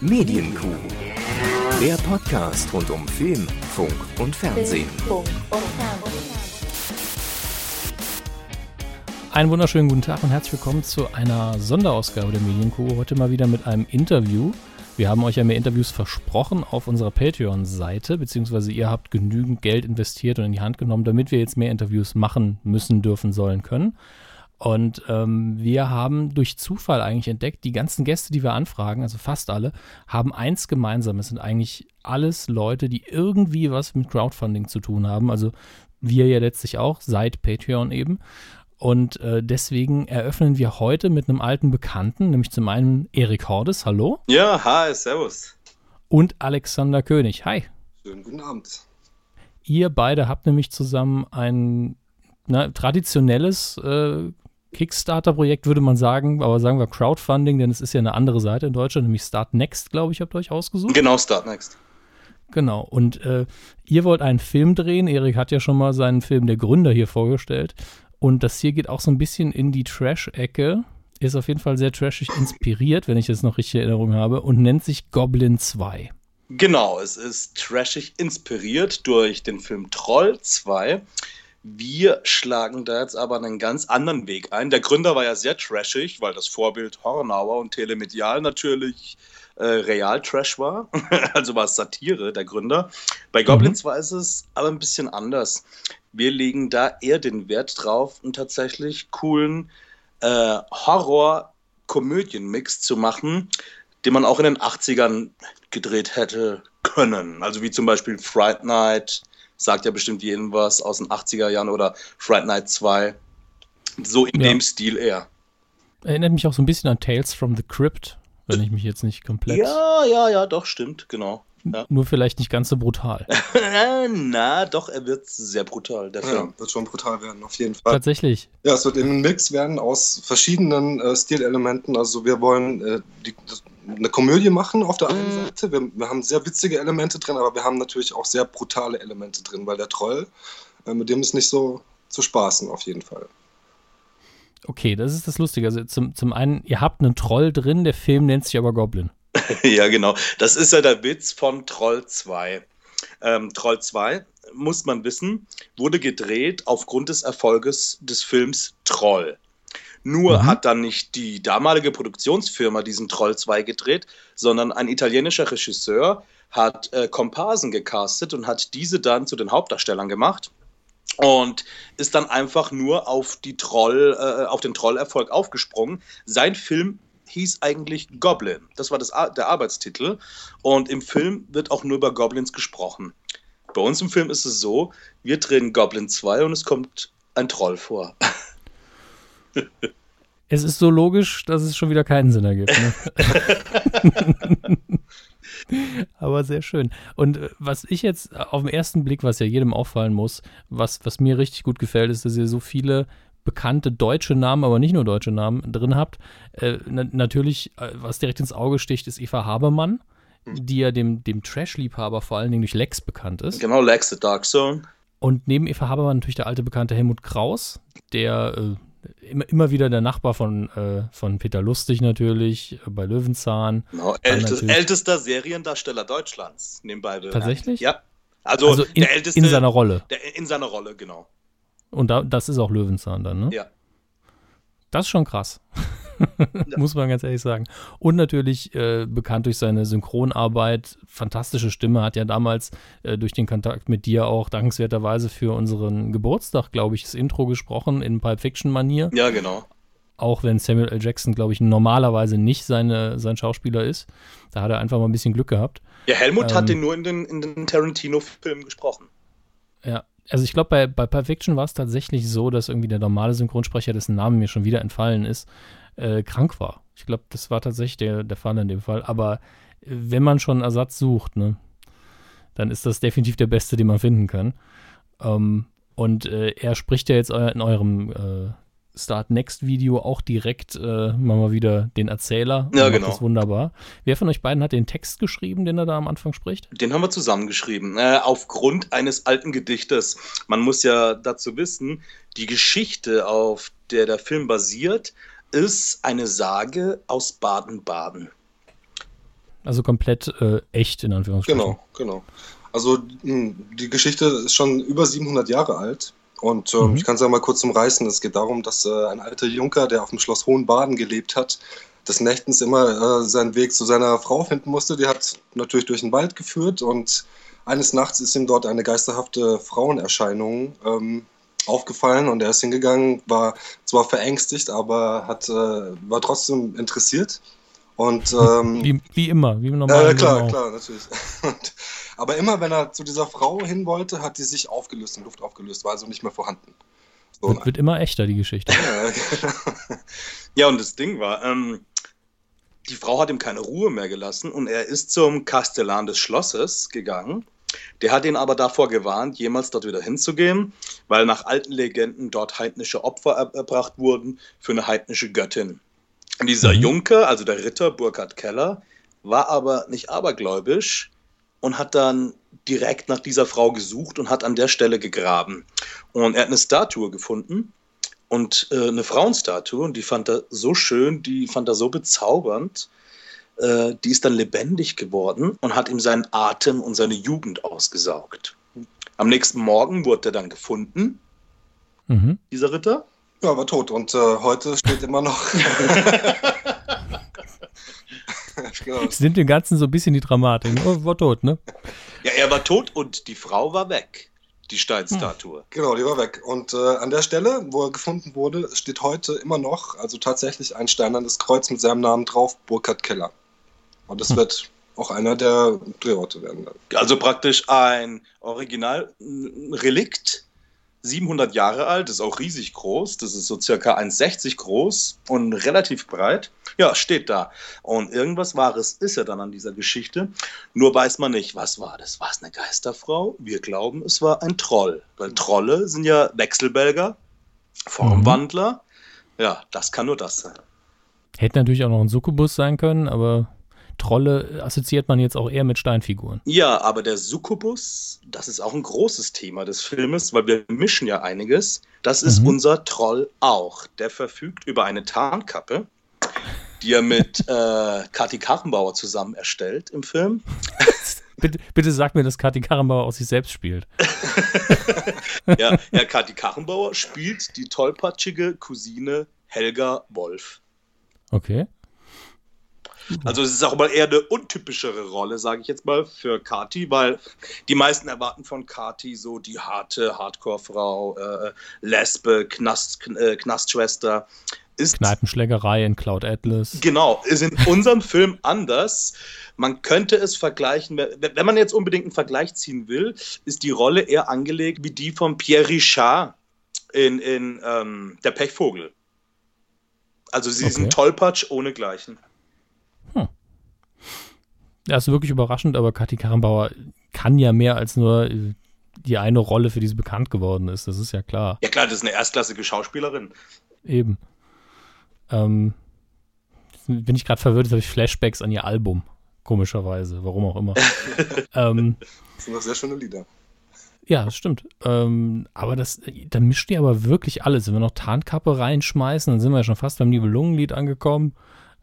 Medienkuh. Der Podcast rund um Film, Funk und Fernsehen. Einen wunderschönen guten Tag und herzlich willkommen zu einer Sonderausgabe der Medienkuh. Heute mal wieder mit einem Interview. Wir haben euch ja mehr Interviews versprochen auf unserer Patreon-Seite, beziehungsweise ihr habt genügend Geld investiert und in die Hand genommen, damit wir jetzt mehr Interviews machen müssen, dürfen, sollen, können. Und ähm, wir haben durch Zufall eigentlich entdeckt, die ganzen Gäste, die wir anfragen, also fast alle, haben eins gemeinsam. Es sind eigentlich alles Leute, die irgendwie was mit Crowdfunding zu tun haben. Also wir ja letztlich auch, seit Patreon eben. Und äh, deswegen eröffnen wir heute mit einem alten Bekannten, nämlich zum einen Erik Hordes, hallo. Ja, hi, servus. Und Alexander König, hi. Schönen guten Abend. Ihr beide habt nämlich zusammen ein na, traditionelles äh, Kickstarter-Projekt, würde man sagen, aber sagen wir Crowdfunding, denn es ist ja eine andere Seite in Deutschland, nämlich Start Next, glaube ich, habt ihr euch ausgesucht. Genau, Start Next. Genau, und äh, ihr wollt einen Film drehen. Erik hat ja schon mal seinen Film Der Gründer hier vorgestellt. Und das hier geht auch so ein bisschen in die Trash-Ecke. Ist auf jeden Fall sehr trashig inspiriert, wenn ich jetzt noch richtig Erinnerung habe, und nennt sich Goblin 2. Genau, es ist trashig inspiriert durch den Film Troll 2. Wir schlagen da jetzt aber einen ganz anderen Weg ein. Der Gründer war ja sehr trashig, weil das Vorbild Hornauer und Telemedial natürlich äh, Real-Trash war. also war es Satire, der Gründer. Bei Goblin mhm. 2 ist es aber ein bisschen anders. Wir legen da eher den Wert drauf, einen tatsächlich coolen äh, Horror-Komödien-Mix zu machen, den man auch in den 80ern gedreht hätte können. Also wie zum Beispiel Fright Night, sagt ja bestimmt jedem was aus den 80er Jahren oder Fright Night 2. So in ja. dem Stil eher. Erinnert mich auch so ein bisschen an Tales from the Crypt, wenn ich mich jetzt nicht komplett. Ja, ja, ja, doch, stimmt, genau. Ja. Nur vielleicht nicht ganz so brutal. Na, doch, er wird sehr brutal, der Film. Ja, wird schon brutal werden, auf jeden Fall. Tatsächlich. Ja, es wird eben ein Mix werden aus verschiedenen äh, Stilelementen. Also wir wollen äh, die, eine Komödie machen auf der einen mhm. Seite. Wir, wir, haben sehr witzige Elemente drin, aber wir haben natürlich auch sehr brutale Elemente drin, weil der Troll, äh, mit dem ist nicht so zu spaßen, auf jeden Fall. Okay, das ist das Lustige. Also zum, zum einen, ihr habt einen Troll drin, der Film nennt sich aber Goblin. ja, genau. Das ist ja der Witz von Troll 2. Ähm, Troll 2, muss man wissen, wurde gedreht aufgrund des Erfolges des Films Troll. Nur mhm. hat dann nicht die damalige Produktionsfirma diesen Troll 2 gedreht, sondern ein italienischer Regisseur hat äh, Komparsen gecastet und hat diese dann zu den Hauptdarstellern gemacht und ist dann einfach nur auf die Troll, äh, auf den Trollerfolg aufgesprungen. Sein Film hieß eigentlich Goblin. Das war das, der Arbeitstitel. Und im Film wird auch nur über Goblins gesprochen. Bei uns im Film ist es so, wir drehen Goblin 2 und es kommt ein Troll vor. es ist so logisch, dass es schon wieder keinen Sinn ergibt. Ne? Aber sehr schön. Und äh, was ich jetzt auf den ersten Blick, was ja jedem auffallen muss, was, was mir richtig gut gefällt, ist, dass ihr so viele bekannte deutsche Namen, aber nicht nur deutsche Namen drin habt. Äh, na natürlich, äh, was direkt ins Auge sticht, ist Eva Habermann, mhm. die ja dem, dem Trash-Liebhaber vor allen Dingen durch Lex bekannt ist. Genau, Lex, The Dark Zone. Und neben Eva Habermann natürlich der alte bekannte Helmut Kraus, der äh, immer, immer wieder der Nachbar von, äh, von Peter Lustig natürlich, äh, bei Löwenzahn. Genau, ältest, ältester Seriendarsteller Deutschlands, nebenbei. Tatsächlich? Ja. Also, also in, der älteste. In seiner Rolle. Der, in seiner Rolle, genau. Und da, das ist auch Löwenzahn dann, ne? Ja. Das ist schon krass. Muss man ganz ehrlich sagen. Und natürlich äh, bekannt durch seine Synchronarbeit, fantastische Stimme, hat ja damals äh, durch den Kontakt mit dir auch dankenswerterweise für unseren Geburtstag, glaube ich, das Intro gesprochen in Pulp Fiction-Manier. Ja, genau. Auch wenn Samuel L. Jackson, glaube ich, normalerweise nicht seine, sein Schauspieler ist. Da hat er einfach mal ein bisschen Glück gehabt. Ja, Helmut ähm, hat den nur in den, in den Tarantino-Filmen gesprochen. Ja, also ich glaube, bei, bei Pulp Fiction war es tatsächlich so, dass irgendwie der normale Synchronsprecher, dessen Name mir schon wieder entfallen ist, äh, krank war. Ich glaube, das war tatsächlich der, der Fall in dem Fall. Aber äh, wenn man schon Ersatz sucht, ne, dann ist das definitiv der beste, den man finden kann. Ähm, und äh, er spricht ja jetzt in eurem äh, Start Next Video auch direkt äh, mal wieder den Erzähler. Ja, genau. Das ist wunderbar. Wer von euch beiden hat den Text geschrieben, den er da am Anfang spricht? Den haben wir zusammengeschrieben. Äh, aufgrund eines alten Gedichtes. Man muss ja dazu wissen, die Geschichte, auf der der Film basiert, ist eine Sage aus Baden-Baden. Also komplett äh, echt in Anführungsstrichen. Genau, genau. Also mh, die Geschichte ist schon über 700 Jahre alt. Und ähm, Mhm. ich kann es ja mal kurz umreißen. Es geht darum, dass äh, ein alter Junker, der auf dem Schloss Hohenbaden gelebt hat, des Nächtens immer äh, seinen Weg zu seiner Frau finden musste. Die hat natürlich durch den Wald geführt und eines Nachts ist ihm dort eine geisterhafte Frauenerscheinung ähm, aufgefallen und er ist hingegangen, war zwar verängstigt, aber hat, äh, war trotzdem interessiert. Und ähm, Wie, wie immer, wie im ja, normalen ja, klar, klar, natürlich. Und, aber immer, wenn er zu dieser Frau hin wollte, hat die sich aufgelöst, in Luft aufgelöst, war also nicht mehr vorhanden. So, Wird, wird immer echter, die Geschichte. ja, genau. Ja, und das Ding war, ähm, die Frau hat ihm keine Ruhe mehr gelassen und er ist zum Kastellan des Schlosses gegangen. Der hat ihn aber davor gewarnt, jemals dort wieder hinzugehen, weil nach alten Legenden dort heidnische Opfer er erbracht wurden für eine heidnische Göttin. Und dieser Mhm. Junker, also der Ritter Burkhard Keller, war aber nicht abergläubisch und hat dann direkt nach dieser Frau gesucht und hat an der Stelle gegraben. Und er hat eine Statue gefunden und äh, eine Frauenstatue und die fand er so schön, die fand er so bezaubernd. Äh, die ist dann lebendig geworden und hat ihm seinen Atem und seine Jugend ausgesaugt. Am nächsten Morgen wurde er dann gefunden, Mhm. dieser Ritter. ja, war tot und äh, heute steht immer noch. genau. Es nimmt dem Ganzen so ein bisschen die Dramatik. Oh, war tot, ne? Ja, er war tot und die Frau war weg, die Steinstatue. Genau, die war weg. Und äh, an der Stelle, wo er gefunden wurde, steht heute immer noch, also tatsächlich ein steinernes Kreuz mit seinem Namen drauf, Burkhard Keller. Und das wird auch einer der Drehorte werden. Dann. Also praktisch ein Originalrelikt, 700 Jahre alt, ist auch riesig groß, das ist so circa 1,60 groß und relativ breit. Ja, steht da. Und irgendwas Wahres ist ja dann an dieser Geschichte. Nur weiß man nicht, was war das? War es eine Geisterfrau? Wir glauben, es war ein Troll. Weil Trolle sind ja Wechselbälger, Formwandler. Ja, das kann nur das sein. Hätte natürlich auch noch ein Succubus sein können, aber Trolle assoziiert man jetzt auch eher mit Steinfiguren. Ja, aber der Succubus, das ist auch ein großes Thema des Filmes, weil wir mischen ja einiges. Das ist Mhm. unser Troll auch. Der verfügt über eine Tarnkappe, die er mit äh, Kati Karrenbauer zusammen erstellt im Film. Bitte, bitte sag mir, dass Kathi Karrenbauer aus sich selbst spielt. Ja, ja Kati Karrenbauer spielt die tollpatschige Cousine Helga Wolf. Okay. Also es ist auch mal eher eine untypischere Rolle, sage ich jetzt mal, für Kati, weil die meisten erwarten von Kati so die harte Hardcore-Frau, äh, Lesbe, Knast, äh, Knastschwester. Ist Kneipenschlägerei in Cloud Atlas. Genau, ist in unserem Film anders. Man könnte es vergleichen, wenn man jetzt unbedingt einen Vergleich ziehen will, ist die Rolle eher angelegt wie die von Pierre Richard in, in ähm, Der Pechvogel. Also sie ist Okay. ein Tollpatsch ohne Ja, ist wirklich überraschend, aber Kathi Karrenbauer kann ja mehr als nur äh, die eine Rolle, für die sie bekannt geworden ist. Das ist ja klar. Ja klar, das ist eine erstklassige Schauspielerin. Eben. Ähm, bin ich gerade verwirrt, jetzt habe ich Flashbacks an ihr Album. Komischerweise, warum auch immer. ähm, Das sind doch sehr schöne Lieder. ja, das stimmt. Ähm, aber das, da mischt die aber wirklich alles. Wenn wir noch Tarnkappe reinschmeißen, dann sind wir ja schon fast beim Nibelungenlied angekommen.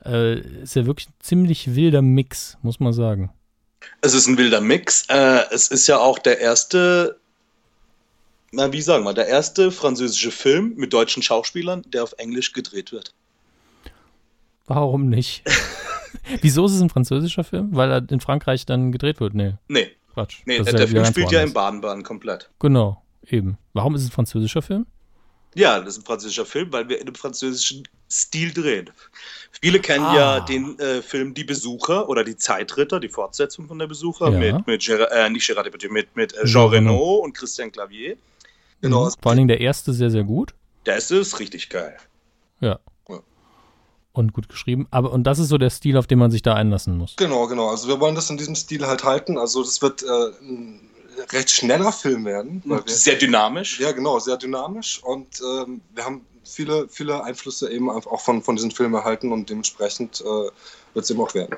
Äh, ist ja wirklich ein ziemlich wilder Mix, muss man sagen. Es ist ein wilder Mix. Äh, es ist ja auch der erste, na wie sagen wir, der erste französische Film mit deutschen Schauspielern, der auf Englisch gedreht wird. Warum nicht? Wieso ist es ein französischer Film? Weil er in Frankreich dann gedreht wird? Nee, Nee, Quatsch. nee Das ist der Film spielt ja in Baden-Baden komplett. Genau, eben. Warum ist es ein französischer Film? Ja, das ist ein französischer Film, weil wir in einem französischen Stil drehen. Viele kennen Ah. ja den äh, Film Die Besucher oder Die Zeitritter, die Fortsetzung von Der Besucher Ja. mit, mit Gérard, äh, nicht Gérard Depardieu, mit, mit äh, Jean Jean Reno. Und Christian Clavier. Genau, Mhm. Vor allen Dingen der erste sehr, sehr gut. Der ist ist richtig geil. Ja. Ja. Und gut geschrieben. Aber, und das ist so der Stil, auf den man sich da einlassen muss. Genau, genau. Also wir wollen das in diesem Stil halt halten. Also das wird äh, ein recht schneller Film werden. Weil wir, Sehr dynamisch. ja, genau, sehr dynamisch. Und ähm, wir haben viele, viele Einflüsse eben auch von, von diesen Filmen erhalten und dementsprechend äh, wird es eben auch werden.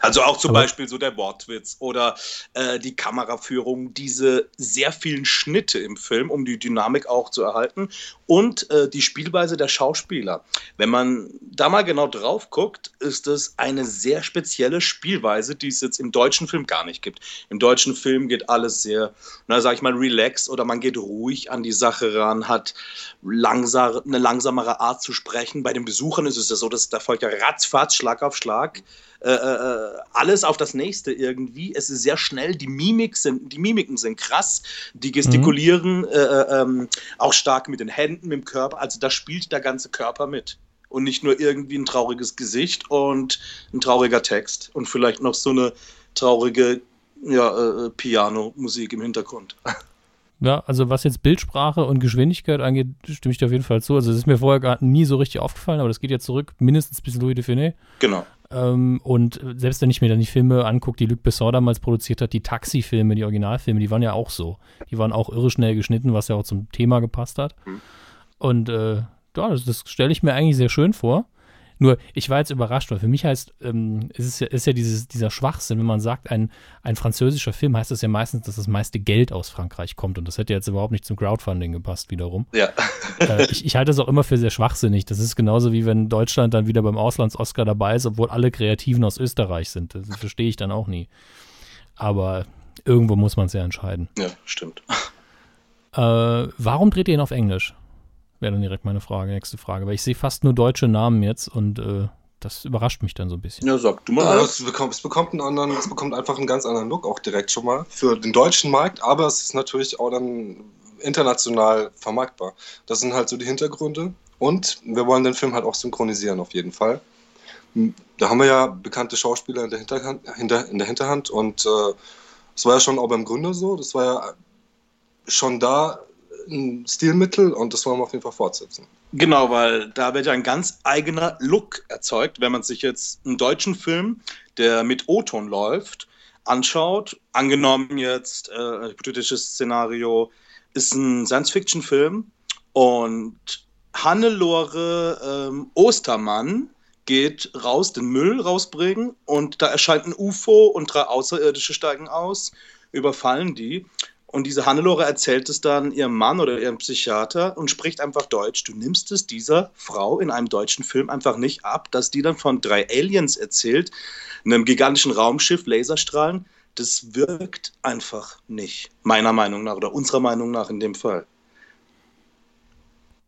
Also auch zum Beispiel so der Wortwitz oder äh, die Kameraführung, diese sehr vielen Schnitte im Film, um die Dynamik auch zu erhalten und äh, die Spielweise der Schauspieler. Wenn man da mal genau drauf guckt, ist es eine sehr spezielle Spielweise, die es jetzt im deutschen Film gar nicht gibt. Im deutschen Film geht alles sehr, na sag ich mal, relaxed oder man geht ruhig an die Sache ran, hat langsam, eine langsamere Art zu sprechen. Bei den Besuchern ist es ja so, dass da folgt ja ratzfatz, Schlag auf Schlag. Äh, äh, alles auf das nächste irgendwie. Es ist sehr schnell, die, Mimik sind, die Mimiken sind krass, die gestikulieren mhm. äh, äh, ähm, auch stark mit den Händen, mit dem Körper. Also da spielt der ganze Körper mit. Und nicht nur irgendwie ein trauriges Gesicht und ein trauriger Text und vielleicht noch so eine traurige ja, äh, Piano-Musik im Hintergrund. Ja, also was jetzt Bildsprache und Geschwindigkeit angeht, stimme ich dir auf jeden Fall zu. Also es ist mir vorher gar nie so richtig aufgefallen, aber das geht ja zurück, mindestens bis Louis de Finet. Genau. Ähm, und selbst wenn ich mir dann die Filme angucke, die Luc Besson damals produziert hat, die Taxi-Filme, die Originalfilme, die waren ja auch so. Die waren auch irre schnell geschnitten, was ja auch zum Thema gepasst hat. Mhm. Und äh, ja, das, das stelle ich mir eigentlich sehr schön vor. Nur, ich war jetzt überrascht, weil für mich heißt, ähm, es ist ja, ist ja dieses, dieser Schwachsinn, wenn man sagt, ein, ein französischer Film, heißt das ja meistens, dass das meiste Geld aus Frankreich kommt. Und das hätte jetzt überhaupt nicht zum Crowdfunding gepasst, wiederum. Ja. äh, ich, ich halte das auch immer für sehr schwachsinnig. Das ist genauso wie wenn Deutschland dann wieder beim Auslands-Oscar dabei ist, obwohl alle Kreativen aus Österreich sind. Das verstehe ich dann auch nie. Aber irgendwo muss man es ja entscheiden. Ja, stimmt. Äh, warum dreht ihr ihn auf Englisch? Wäre dann direkt meine Frage, nächste Frage. Weil ich sehe fast nur deutsche Namen jetzt und äh, das überrascht mich dann so ein bisschen. Ja, sag du mal. Ja, es, bekommt, es, bekommt einen anderen, es bekommt einfach einen ganz anderen Look auch direkt schon mal für den deutschen Markt, aber es ist natürlich auch dann international vermarktbar. Das sind halt so die Hintergründe. Und wir wollen den Film halt auch synchronisieren, auf jeden Fall. Da haben wir ja bekannte Schauspieler in der Hinterhand, hinter, in der Hinterhand und äh, das war ja schon auch beim Gründer so. Das war ja schon da ein Stilmittel und das wollen wir auf jeden Fall fortsetzen. Genau, weil da wird ja ein ganz eigener Look erzeugt, wenn man sich jetzt einen deutschen Film, der mit O-Ton läuft, anschaut. Angenommen jetzt, äh, hypothetisches Szenario, ist ein Science-Fiction-Film und Hannelore ähm, Ostermann geht raus, den Müll rausbringen und da erscheint ein UFO und drei Außerirdische steigen aus, überfallen die und diese Hannelore erzählt es dann ihrem Mann oder ihrem Psychiater und spricht einfach Deutsch. Du nimmst es dieser Frau in einem deutschen Film einfach nicht ab, dass die dann von drei Aliens erzählt, einem gigantischen Raumschiff, Laserstrahlen. Das wirkt einfach nicht, meiner Meinung nach oder unserer Meinung nach in dem Fall.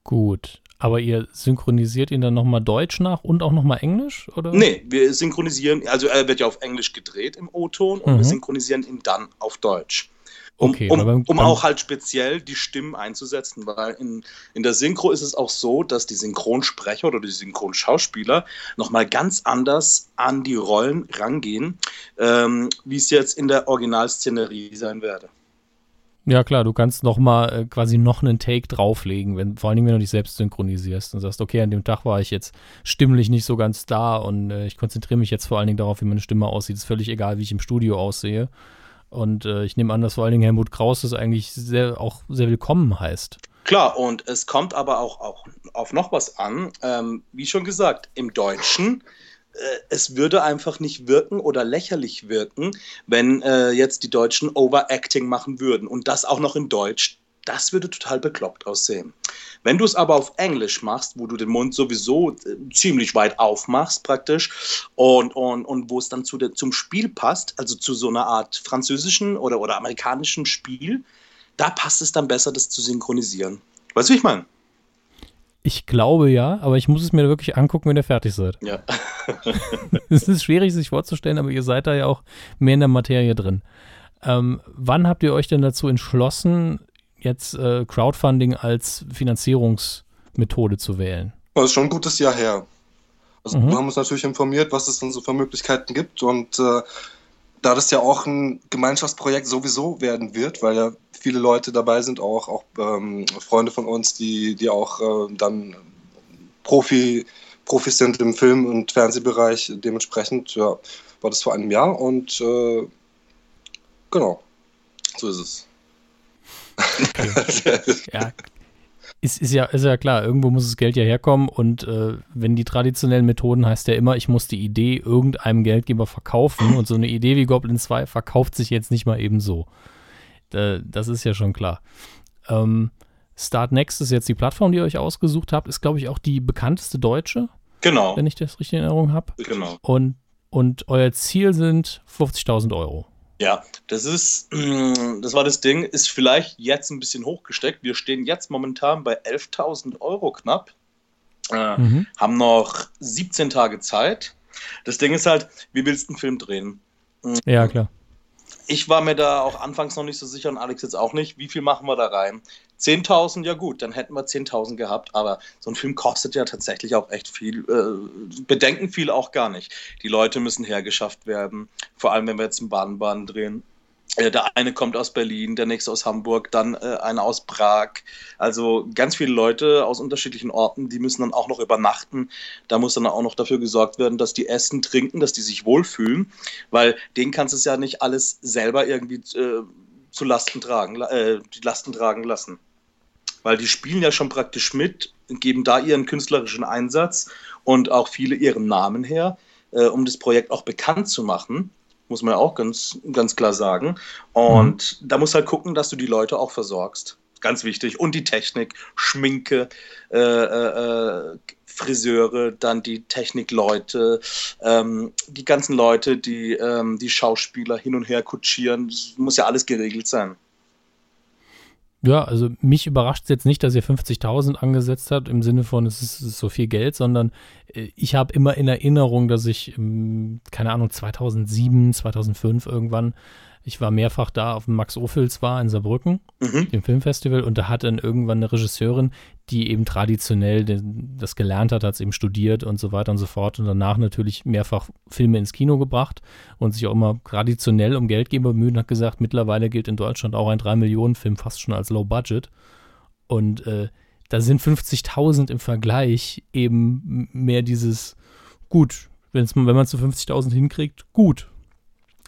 Gut, aber ihr synchronisiert ihn dann nochmal Deutsch nach und auch nochmal Englisch, oder? Nee, wir synchronisieren, also er wird ja auf Englisch gedreht im O-Ton und mhm. wir synchronisieren ihn dann auf Deutsch. Um, okay, um, beim, um auch halt speziell die Stimmen einzusetzen, weil in, in der Synchro ist es auch so, dass die Synchronsprecher oder die Synchronschauspieler nochmal ganz anders an die Rollen rangehen, ähm, wie es jetzt in der Originalszenerie sein werde. Ja klar, du kannst noch mal äh, quasi noch einen Take drauflegen, wenn, vor allen Dingen, wenn du dich selbst synchronisierst und sagst, okay, an dem Tag war ich jetzt stimmlich nicht so ganz da und äh, ich konzentriere mich jetzt vor allen Dingen darauf, wie meine Stimme aussieht. Ist völlig egal, wie ich im Studio aussehe. Und äh, ich nehme an, dass vor allen Dingen Helmut Kraus das eigentlich sehr, auch sehr willkommen heißt. Klar, und es kommt aber auch, auch auf noch was an. Ähm, wie schon gesagt, im Deutschen, äh, es würde einfach nicht wirken oder lächerlich wirken, wenn äh, jetzt die Deutschen Overacting machen würden. Und das auch noch in Deutsch. Das würde total bekloppt aussehen. Wenn du es aber auf Englisch machst, wo du den Mund sowieso äh, ziemlich weit aufmachst praktisch und, und, und wo es dann zu der, zum Spiel passt, also zu so einer Art französischen oder, oder amerikanischen Spiel, da passt es dann besser, das zu synchronisieren. Weißt du, wie ich meine? Ich glaube ja, aber ich muss es mir wirklich angucken, wenn ihr fertig seid. Ja. es ist schwierig, sich vorzustellen, aber ihr seid da ja auch mehr in der Materie drin. Ähm, wann habt ihr euch denn dazu entschlossen, jetzt äh, Crowdfunding als Finanzierungsmethode zu wählen? Das ist schon ein gutes Jahr her. Also mhm. wir haben uns natürlich informiert, was es denn so für Möglichkeiten gibt und äh, da das ja auch ein Gemeinschaftsprojekt sowieso werden wird, weil ja viele Leute dabei sind, auch, auch ähm, Freunde von uns, die, die auch äh, dann Profi, Profis sind im Film- und Fernsehbereich. Dementsprechend ja, war das vor einem Jahr und äh, genau, so ist es. Okay. ja. Ist, ist, ja, ist ja klar, irgendwo muss das Geld ja herkommen und äh, wenn die traditionellen Methoden heißt ja immer, ich muss die Idee irgendeinem Geldgeber verkaufen und so eine Idee wie Goblin 2 verkauft sich jetzt nicht mal eben so. Äh, das ist ja schon klar. Ähm, Start Next ist jetzt die Plattform, die ihr euch ausgesucht habt, ist, glaube ich, auch die bekannteste deutsche, Genau. wenn ich das richtig in Erinnerung habe. Genau. Und, und euer Ziel sind 50.000 Euro. Ja, das ist, das war das Ding, ist vielleicht jetzt ein bisschen hochgesteckt. Wir stehen jetzt momentan bei 11.000 Euro knapp. Äh, Mhm. Haben noch 17 Tage Zeit. Das Ding ist halt, wie willst du einen Film drehen? Ja, klar. Ich war mir da auch anfangs noch nicht so sicher und Alex jetzt auch nicht. Wie viel machen wir da rein? 10.000, ja gut, dann hätten wir 10.000 gehabt, aber so ein Film kostet ja tatsächlich auch echt viel. Äh, bedenken viele auch gar nicht. Die Leute müssen hergeschafft werden, vor allem wenn wir jetzt einen Bahnbahn drehen. Äh, der eine kommt aus Berlin, der nächste aus Hamburg, dann äh, einer aus Prag. Also ganz viele Leute aus unterschiedlichen Orten, die müssen dann auch noch übernachten. Da muss dann auch noch dafür gesorgt werden, dass die essen, trinken, dass die sich wohlfühlen, weil denen kannst du es ja nicht alles selber irgendwie äh, zu Lasten tragen, äh, die Lasten tragen lassen. Weil die spielen ja schon praktisch mit, geben da ihren künstlerischen Einsatz und auch viele ihren Namen her, äh, um das Projekt auch bekannt zu machen muss man ja auch ganz, ganz klar sagen. Und da musst halt gucken, dass du die Leute auch versorgst. Ganz wichtig. Und die Technik, Schminke, äh, äh, äh, Friseure, dann die Technikleute, ähm, die ganzen Leute, die ähm, die Schauspieler hin und her kutschieren. Das muss ja alles geregelt sein. Ja, also mich überrascht es jetzt nicht, dass ihr 50.000 angesetzt habt, im Sinne von, es ist, es ist so viel Geld, sondern äh, ich habe immer in Erinnerung, dass ich, ähm, keine Ahnung, 2007, 2005 irgendwann, ich war mehrfach da auf dem Max Ophüls war in Saarbrücken, Mhm. dem Filmfestival, und da hat dann irgendwann eine Regisseurin, die eben traditionell den, das gelernt hat, hat es eben studiert und so weiter und so fort und danach natürlich mehrfach Filme ins Kino gebracht und sich auch immer traditionell um Geldgeber bemüht und hat gesagt, mittlerweile gilt in Deutschland auch ein 3-Millionen-Film fast schon als Low Budget. Und äh, da sind 50.000 im Vergleich eben mehr dieses, gut, wenn's, wenn man zu 50.000 hinkriegt, gut.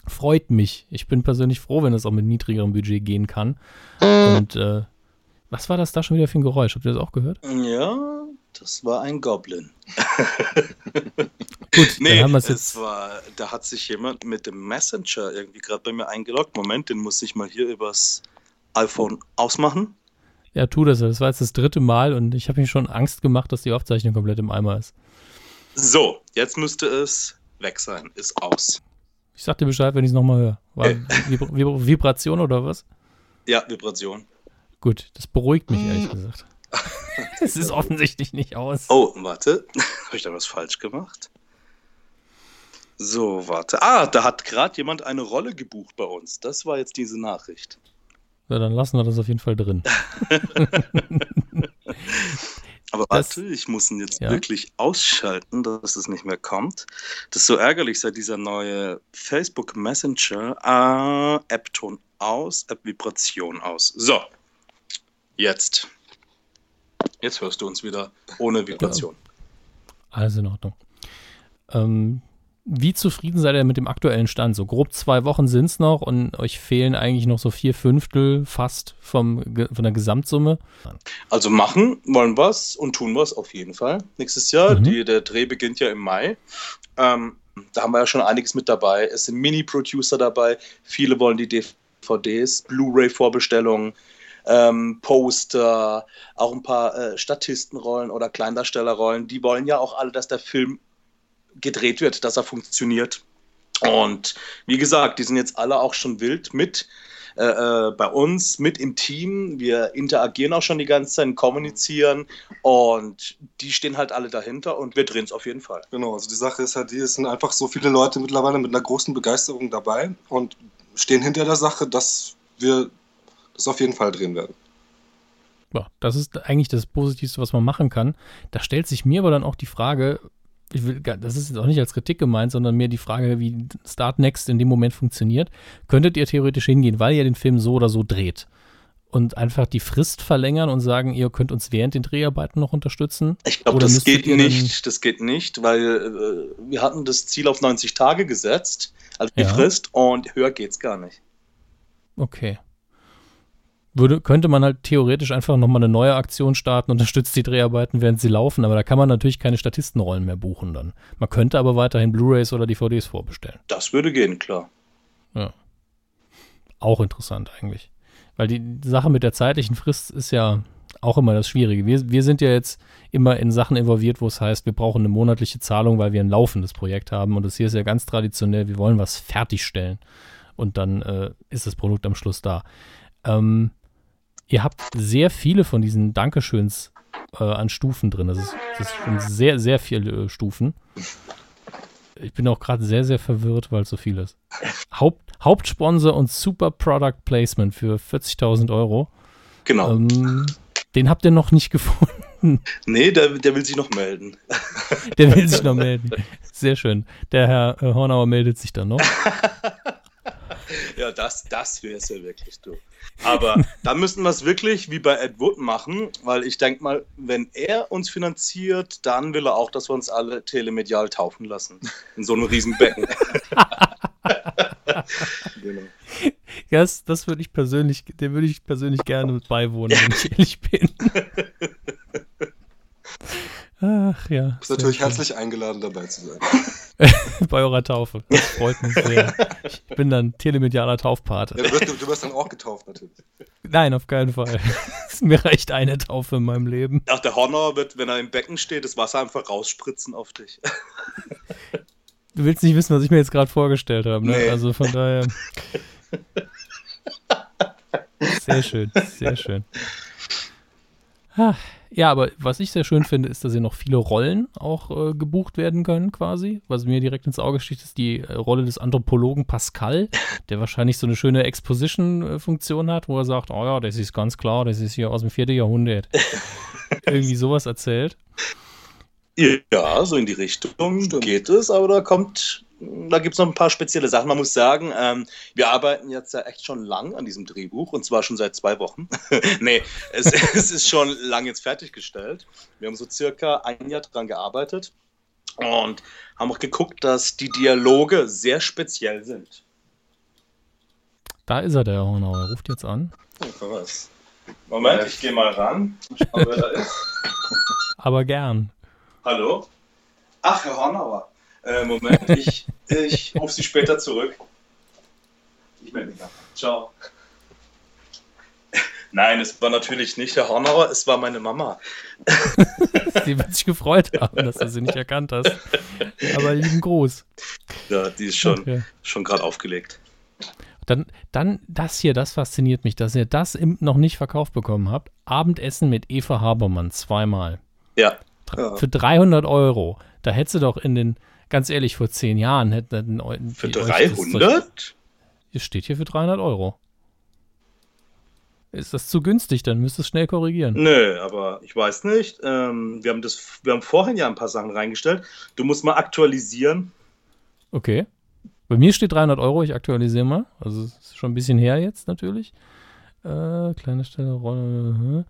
Freut mich. Ich bin persönlich froh, wenn es auch mit niedrigerem Budget gehen kann. Und äh, was war das da schon wieder für ein Geräusch? Habt ihr das auch gehört? Ja, das war ein Goblin. Gut, Nee, dann haben wir es jetzt. war, da hat sich jemand mit dem Messenger irgendwie gerade bei mir eingeloggt. Moment, den muss ich mal hier übers iPhone ausmachen. Ja, tu das. Das war jetzt das dritte Mal und ich habe mir schon Angst gemacht, dass die Aufzeichnung komplett im Eimer ist. So, jetzt müsste es weg sein. Ist aus. Ich sag dir Bescheid, wenn ich es nochmal höre. War Vibra Vibra Vibration oder was? Ja, Vibration. Gut, das beruhigt mich ehrlich gesagt. Es ist offensichtlich nicht aus. Oh, warte. Habe ich da was falsch gemacht? So, warte. Ah, da hat gerade jemand eine Rolle gebucht bei uns. Das war jetzt diese Nachricht. Ja, dann lassen wir das auf jeden Fall drin. Aber Das- warte, ich muss ihn jetzt Ja. wirklich ausschalten, dass es nicht mehr kommt. Das ist so ärgerlich, seit dieser neue Facebook Messenger. Ah, App-Ton aus, App-Vibration aus. So, jetzt. Jetzt hörst du uns wieder ohne Vibration. Alles in Ordnung. Ähm, wie zufrieden seid ihr mit dem aktuellen Stand? So grob zwei Wochen sind es noch und euch fehlen eigentlich noch so vier Fünftel fast vom, von der Gesamtsumme. Also machen wollen wir es und tun wir es auf jeden Fall. Nächstes Jahr, Mhm. die, der Dreh beginnt ja im Mai. Ähm, da haben wir ja schon einiges mit dabei. Es sind Mini-Producer dabei. Viele wollen die DVDs, Blu-ray-Vorbestellungen, ähm, Poster, auch ein paar äh, Statistenrollen oder Kleindarstellerrollen. Die wollen ja auch alle, dass der Film gedreht wird, dass er funktioniert. Und wie gesagt, die sind jetzt alle auch schon wild mit äh, äh, bei uns, mit im Team. Wir interagieren auch schon die ganze Zeit, kommunizieren und die stehen halt alle dahinter und wir drehen es auf jeden Fall. Genau, also die Sache ist halt, die es sind einfach so viele Leute mittlerweile mit einer großen Begeisterung dabei und stehen hinter der Sache, dass wir das auf jeden Fall drehen werden. Ja, das ist eigentlich das Positivste, was man machen kann. Da stellt sich mir aber dann auch die Frage, ich will, das ist jetzt auch nicht als Kritik gemeint, sondern mehr die Frage, wie Start Next in dem Moment funktioniert. Könntet ihr theoretisch hingehen, weil ihr den Film so oder so dreht und einfach die Frist verlängern und sagen, ihr könnt uns während den Dreharbeiten noch unterstützen? Ich glaube, das geht nicht. Das geht nicht, weil äh, wir hatten das Ziel auf 90 Tage gesetzt, also die Ja. Frist, und höher geht's gar nicht. Okay. Würde, könnte man halt theoretisch einfach nochmal eine neue Aktion starten, unterstützt die Dreharbeiten, während sie laufen, aber da kann man natürlich keine Statistenrollen mehr buchen dann. Man könnte aber weiterhin Blu-rays oder DVDs vorbestellen. Das würde gehen, klar. Auch interessant eigentlich. Weil die Sache mit der zeitlichen Frist ist ja auch immer das Schwierige. Wir, wir sind ja jetzt immer in Sachen involviert, wo es heißt, wir brauchen eine monatliche Zahlung, weil wir ein laufendes Projekt haben. Und das hier ist ja ganz traditionell, wir wollen was fertigstellen. Und dann äh, ist das Produkt am Schluss da. Ähm, ihr habt sehr viele von diesen Dankeschöns äh, an Stufen drin. Das ist, das ist schon sehr, sehr viele äh, Stufen. Ich bin auch gerade sehr, sehr verwirrt, weil es so viel ist. Haupt, Hauptsponsor und Super Product Placement für 40.000 Euro. Genau. Ähm, den habt ihr noch nicht gefunden. Nee, der, der will sich noch melden. Der will sich noch melden. Sehr schön. Der Herr äh, Hornauer meldet sich dann noch. Ja, das, das wäre es ja wirklich, du. Aber da müssen wir es wirklich wie bei Ed Wood machen, weil ich denke mal, wenn er uns finanziert, dann will er auch, dass wir uns alle telemedial taufen lassen. In so einem riesen Becken. Genau. Das, das würde ich persönlich, dem würde ich persönlich gerne mit beiwohnen, wenn ich ehrlich bin. Ach ja. Du bist natürlich herzlich eingeladen, dabei zu sein. Bei eurer Taufe. Das freut mich sehr. Ich bin dann telemedialer Taufpate. Ja, du, wirst, du wirst dann auch getauft, natürlich. Nein, auf keinen Fall. Mir reicht eine Taufe in meinem Leben. Ach, der Honor wird, wenn er im Becken steht, das Wasser einfach rausspritzen auf dich. Du willst nicht wissen, was ich mir jetzt gerade vorgestellt habe, ne? Nee. Also von daher. Sehr schön, sehr schön. Ah, Ja, aber was ich sehr schön finde, ist, dass hier noch viele Rollen auch äh, gebucht werden können, quasi. Was mir direkt ins Auge sticht, ist die äh, Rolle des Anthropologen Pascal, der wahrscheinlich so eine schöne Exposition-Funktion hat, wo er sagt, oh ja, das ist ganz klar, das ist hier aus dem vierten Jahrhundert. Irgendwie sowas erzählt. Ja, so in die Richtung geht es, aber da kommt, da gibt es noch ein paar spezielle Sachen. Man muss sagen, ähm, wir arbeiten jetzt ja echt schon lang an diesem Drehbuch und zwar schon seit zwei Wochen. nee, es, es ist schon lang jetzt fertiggestellt. Wir haben so circa ein Jahr dran gearbeitet und haben auch geguckt, dass die Dialoge sehr speziell sind. Da ist er, der Herr Hornauer. Er ruft jetzt an. Was? Moment, ich gehe mal ran. Schau, wer da ist. Aber gern. Hallo? Ach, Herr Hornauer. Äh, Moment, ich, ich rufe Sie später zurück. Ich melde mich nach. Ciao. Nein, es war natürlich nicht Herr Hornauer, es war meine Mama. Sie wird sich gefreut haben, dass du sie nicht erkannt hast. Aber lieben Gruß. Ja, die ist schon, Okay. schon gerade aufgelegt. Dann, dann das hier, das fasziniert mich, dass ihr das im, noch nicht verkauft bekommen habt. Abendessen mit Eva Habermann zweimal. Ja. Für 300 Euro. Da hättest du doch in den, ganz ehrlich, vor zehn Jahren hätten für die euch das- 300? Hier steht hier für 300 Euro. Ist das zu günstig? Dann müsst ihr es schnell korrigieren. Nö, aber ich weiß nicht. Ähm, wir, haben das, wir haben vorhin ja ein paar Sachen reingestellt. Du musst mal aktualisieren. Okay. Bei mir steht 300 Euro, ich aktualisiere mal. Also es ist schon ein bisschen her jetzt natürlich. Äh, kleine Stelle, Rolle.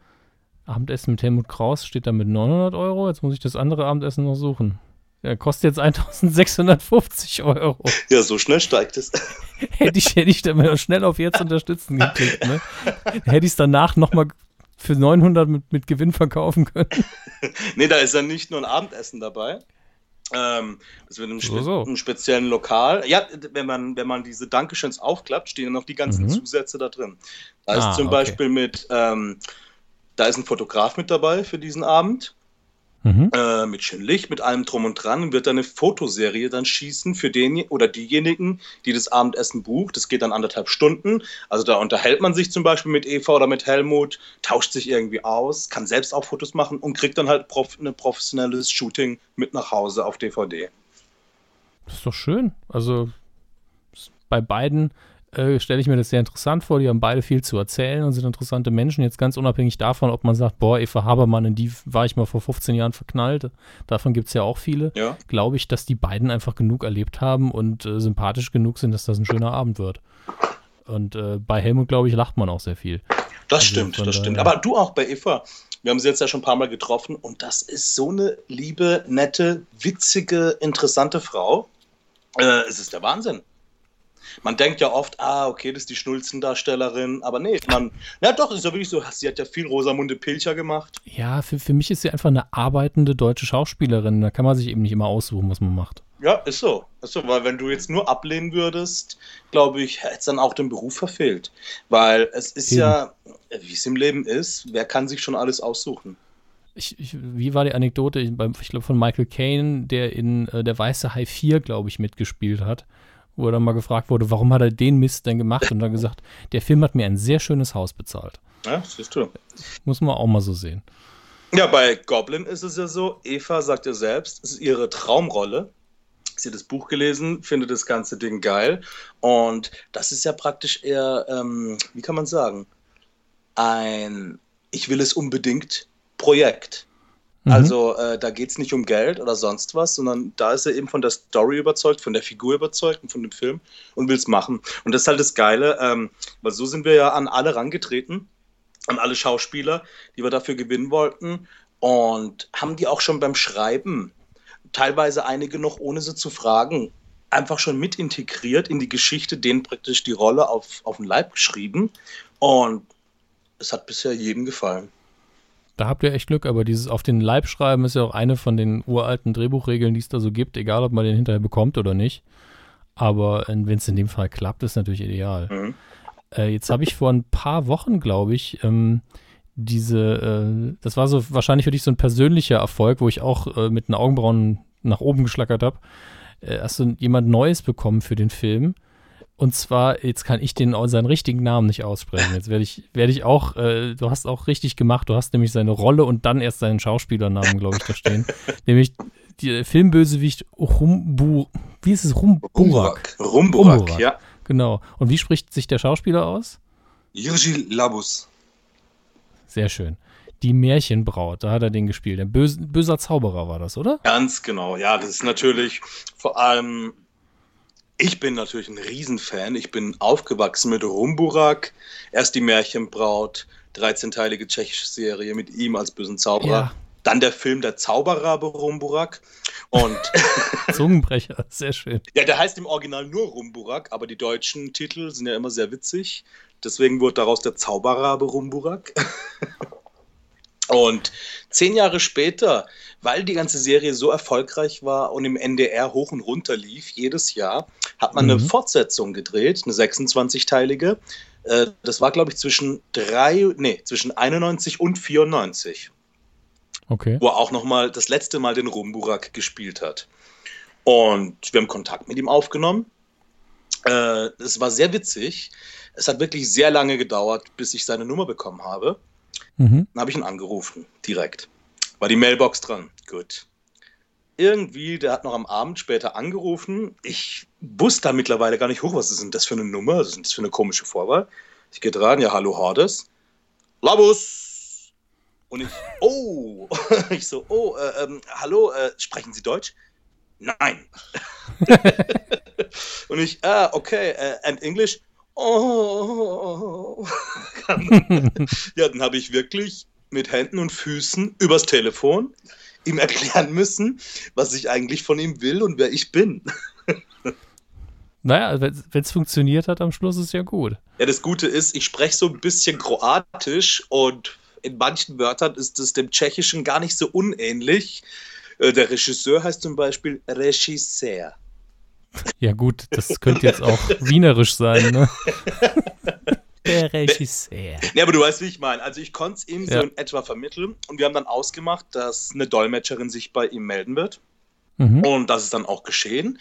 Abendessen mit Helmut Kraus steht da mit 900 Euro. Jetzt muss ich das andere Abendessen noch suchen. Ja, kostet jetzt 1650 Euro. Ja, so schnell steigt es. hätte ich, hätte ich da mal schnell auf Jetzt unterstützen geklickt, ne? Hätte ich es danach nochmal für 900 mit, mit Gewinn verkaufen können. Nee, da ist ja nicht nur ein Abendessen dabei. Ähm, das wird im, So, spe so. im speziellen Lokal. Ja, wenn man, wenn man diese Dankeschöns aufklappt, stehen noch die ganzen Mhm. Zusätze da drin. Da Ah, ist zum okay. Beispiel mit, ähm, da ist ein Fotograf mit dabei für diesen Abend. Mhm. Äh, mit schön Licht, mit allem drum und dran und wird dann eine Fotoserie dann schießen für den oder diejenigen, die das Abendessen bucht. Das geht dann anderthalb Stunden. Also da unterhält man sich zum Beispiel mit Eva oder mit Helmut, tauscht sich irgendwie aus, kann selbst auch Fotos machen und kriegt dann halt prof ein professionelles Shooting mit nach Hause auf DVD. Das ist doch schön. Also bei beiden äh, stelle ich mir das sehr interessant vor. Die haben beide viel zu erzählen und sind interessante Menschen. Jetzt ganz unabhängig davon, ob man sagt, boah, Eva Habermann, in die war ich mal vor 15 Jahren verknallt. Davon gibt es ja auch viele. Ja. Glaube ich, dass die beiden einfach genug erlebt haben und äh, sympathisch genug sind, dass das ein schöner Abend wird. Und äh, bei Helmut, glaube ich, lacht man auch sehr viel. Das Also stimmt, das stimmt. Aber du auch bei Eva. Wir haben sie jetzt ja schon ein paar Mal getroffen und das ist so eine liebe, nette, witzige, interessante Frau. Äh, es ist der Wahnsinn. Man denkt ja oft, ah, okay, das ist die Schnulzendarstellerin, aber nee, man, ja doch, ist ja wirklich so, sie hat ja viel Rosamunde Pilcher gemacht. Ja, für, für mich ist sie einfach eine arbeitende deutsche Schauspielerin. Da kann man sich eben nicht immer aussuchen, was man macht. Ja, ist so. Ist so, weil wenn du jetzt nur ablehnen würdest, glaube ich, hätte es dann auch den Beruf verfehlt. Weil es ist Eben. ja, wie es im Leben ist, wer kann sich schon alles aussuchen? Ich, ich, wie war die Anekdote? Ich, ich glaube von Michael Caine, der in äh, Der Weiße Hai 4, glaube ich, mitgespielt hat, wo er dann mal gefragt wurde, warum hat er den Mist denn gemacht? Und dann gesagt, der Film hat mir ein sehr schönes Haus bezahlt. Ja, siehst du. Muss man auch mal so sehen. Ja, bei Goblin ist es ja so, Eva sagt ja selbst, es ist ihre Traumrolle. Sie hat das Buch gelesen, findet das ganze Ding geil. Und das ist ja praktisch eher, ähm, wie kann man sagen, ein Ich will es unbedingt Projekt. Mhm. Also äh, da geht es nicht um Geld oder sonst was, sondern da ist er eben von der Story überzeugt, von der Figur überzeugt und von dem Film und will es machen. Und das ist halt das Geile, ähm, weil so sind wir ja an alle rangetreten an alle Schauspieler, die wir dafür gewinnen wollten. Und haben die auch schon beim Schreiben, teilweise einige noch ohne sie zu fragen, einfach schon mit integriert in die Geschichte, denen praktisch die Rolle auf, auf den Leib geschrieben. Und es hat bisher jedem gefallen. Da habt ihr echt Glück, aber dieses auf den Leib schreiben ist ja auch eine von den uralten Drehbuchregeln, die es da so gibt, egal ob man den hinterher bekommt oder nicht. Aber äh, wenn es in dem Fall klappt, ist natürlich ideal. Mhm. Äh, jetzt habe ich vor ein paar Wochen, glaube ich, ähm, diese, äh, das war so wahrscheinlich für dich so ein persönlicher Erfolg, wo ich auch äh, mit den Augenbrauen nach oben geschlackert habe. Äh, hast du jemand Neues bekommen für den Film? Und zwar, jetzt kann ich den seinen richtigen Namen nicht aussprechen. Jetzt werde ich, werde ich auch, äh, du hast auch richtig gemacht, du hast nämlich seine Rolle und dann erst seinen Schauspielernamen, glaube ich, da stehen. nämlich die Filmbösewicht Rumbu, wie ist es? Rumburak. Rumburak, Rumburak ja. Genau. Und wie spricht sich der Schauspieler aus? Jirgi Labus. Sehr schön. Die Märchenbraut, da hat er den gespielt. Der böse, böser Zauberer war das, oder? Ganz genau, ja. Das ist natürlich vor allem. Ich bin natürlich ein Riesenfan. Ich bin aufgewachsen mit Rumburak. Erst die Märchenbraut, 13-teilige tschechische Serie mit ihm als bösen Zauberer. Ja. Dann der Film Der Zauberrabe Rumburak. Und Zungenbrecher, sehr schön. Ja, der heißt im Original nur Rumburak, aber die deutschen Titel sind ja immer sehr witzig. Deswegen wurde daraus der Zauberrabe Rumburak. Und zehn Jahre später, weil die ganze Serie so erfolgreich war und im NDR hoch und runter lief, jedes Jahr, hat man mhm. eine Fortsetzung gedreht, eine 26-teilige. Äh, das war, glaube ich, zwischen drei, nee, zwischen 91 und 94. Okay. Wo er auch nochmal das letzte Mal den Rumburak gespielt hat. Und wir haben Kontakt mit ihm aufgenommen. Äh, es war sehr witzig. Es hat wirklich sehr lange gedauert, bis ich seine Nummer bekommen habe. Mhm. Dann habe ich ihn angerufen, direkt. War die Mailbox dran. Gut. Irgendwie, der hat noch am Abend später angerufen. Ich wusste da mittlerweile gar nicht hoch, was ist denn das für eine Nummer? Was ist denn das für eine komische Vorwahl? Ich gehe dran, ja, hallo Hordes. Labus, und ich, oh, ich so, oh, äh, ähm, hallo, äh, sprechen Sie Deutsch? Nein. und ich, ah, okay, uh, and English? Oh. ja, dann habe ich wirklich mit Händen und Füßen übers Telefon ihm erklären müssen, was ich eigentlich von ihm will und wer ich bin. Naja, wenn es funktioniert hat am Schluss, ist ja gut. Ja, das Gute ist, ich spreche so ein bisschen Kroatisch und in manchen Wörtern ist es dem Tschechischen gar nicht so unähnlich. Äh, der Regisseur heißt zum Beispiel Regisseur. Ja, gut, das könnte jetzt auch wienerisch sein, ne? Der Regisseur. Ja, aber du weißt, wie ich meine. Also, ich konnte es ihm ja. so in etwa vermitteln und wir haben dann ausgemacht, dass eine Dolmetscherin sich bei ihm melden wird. Mhm. Und das ist dann auch geschehen.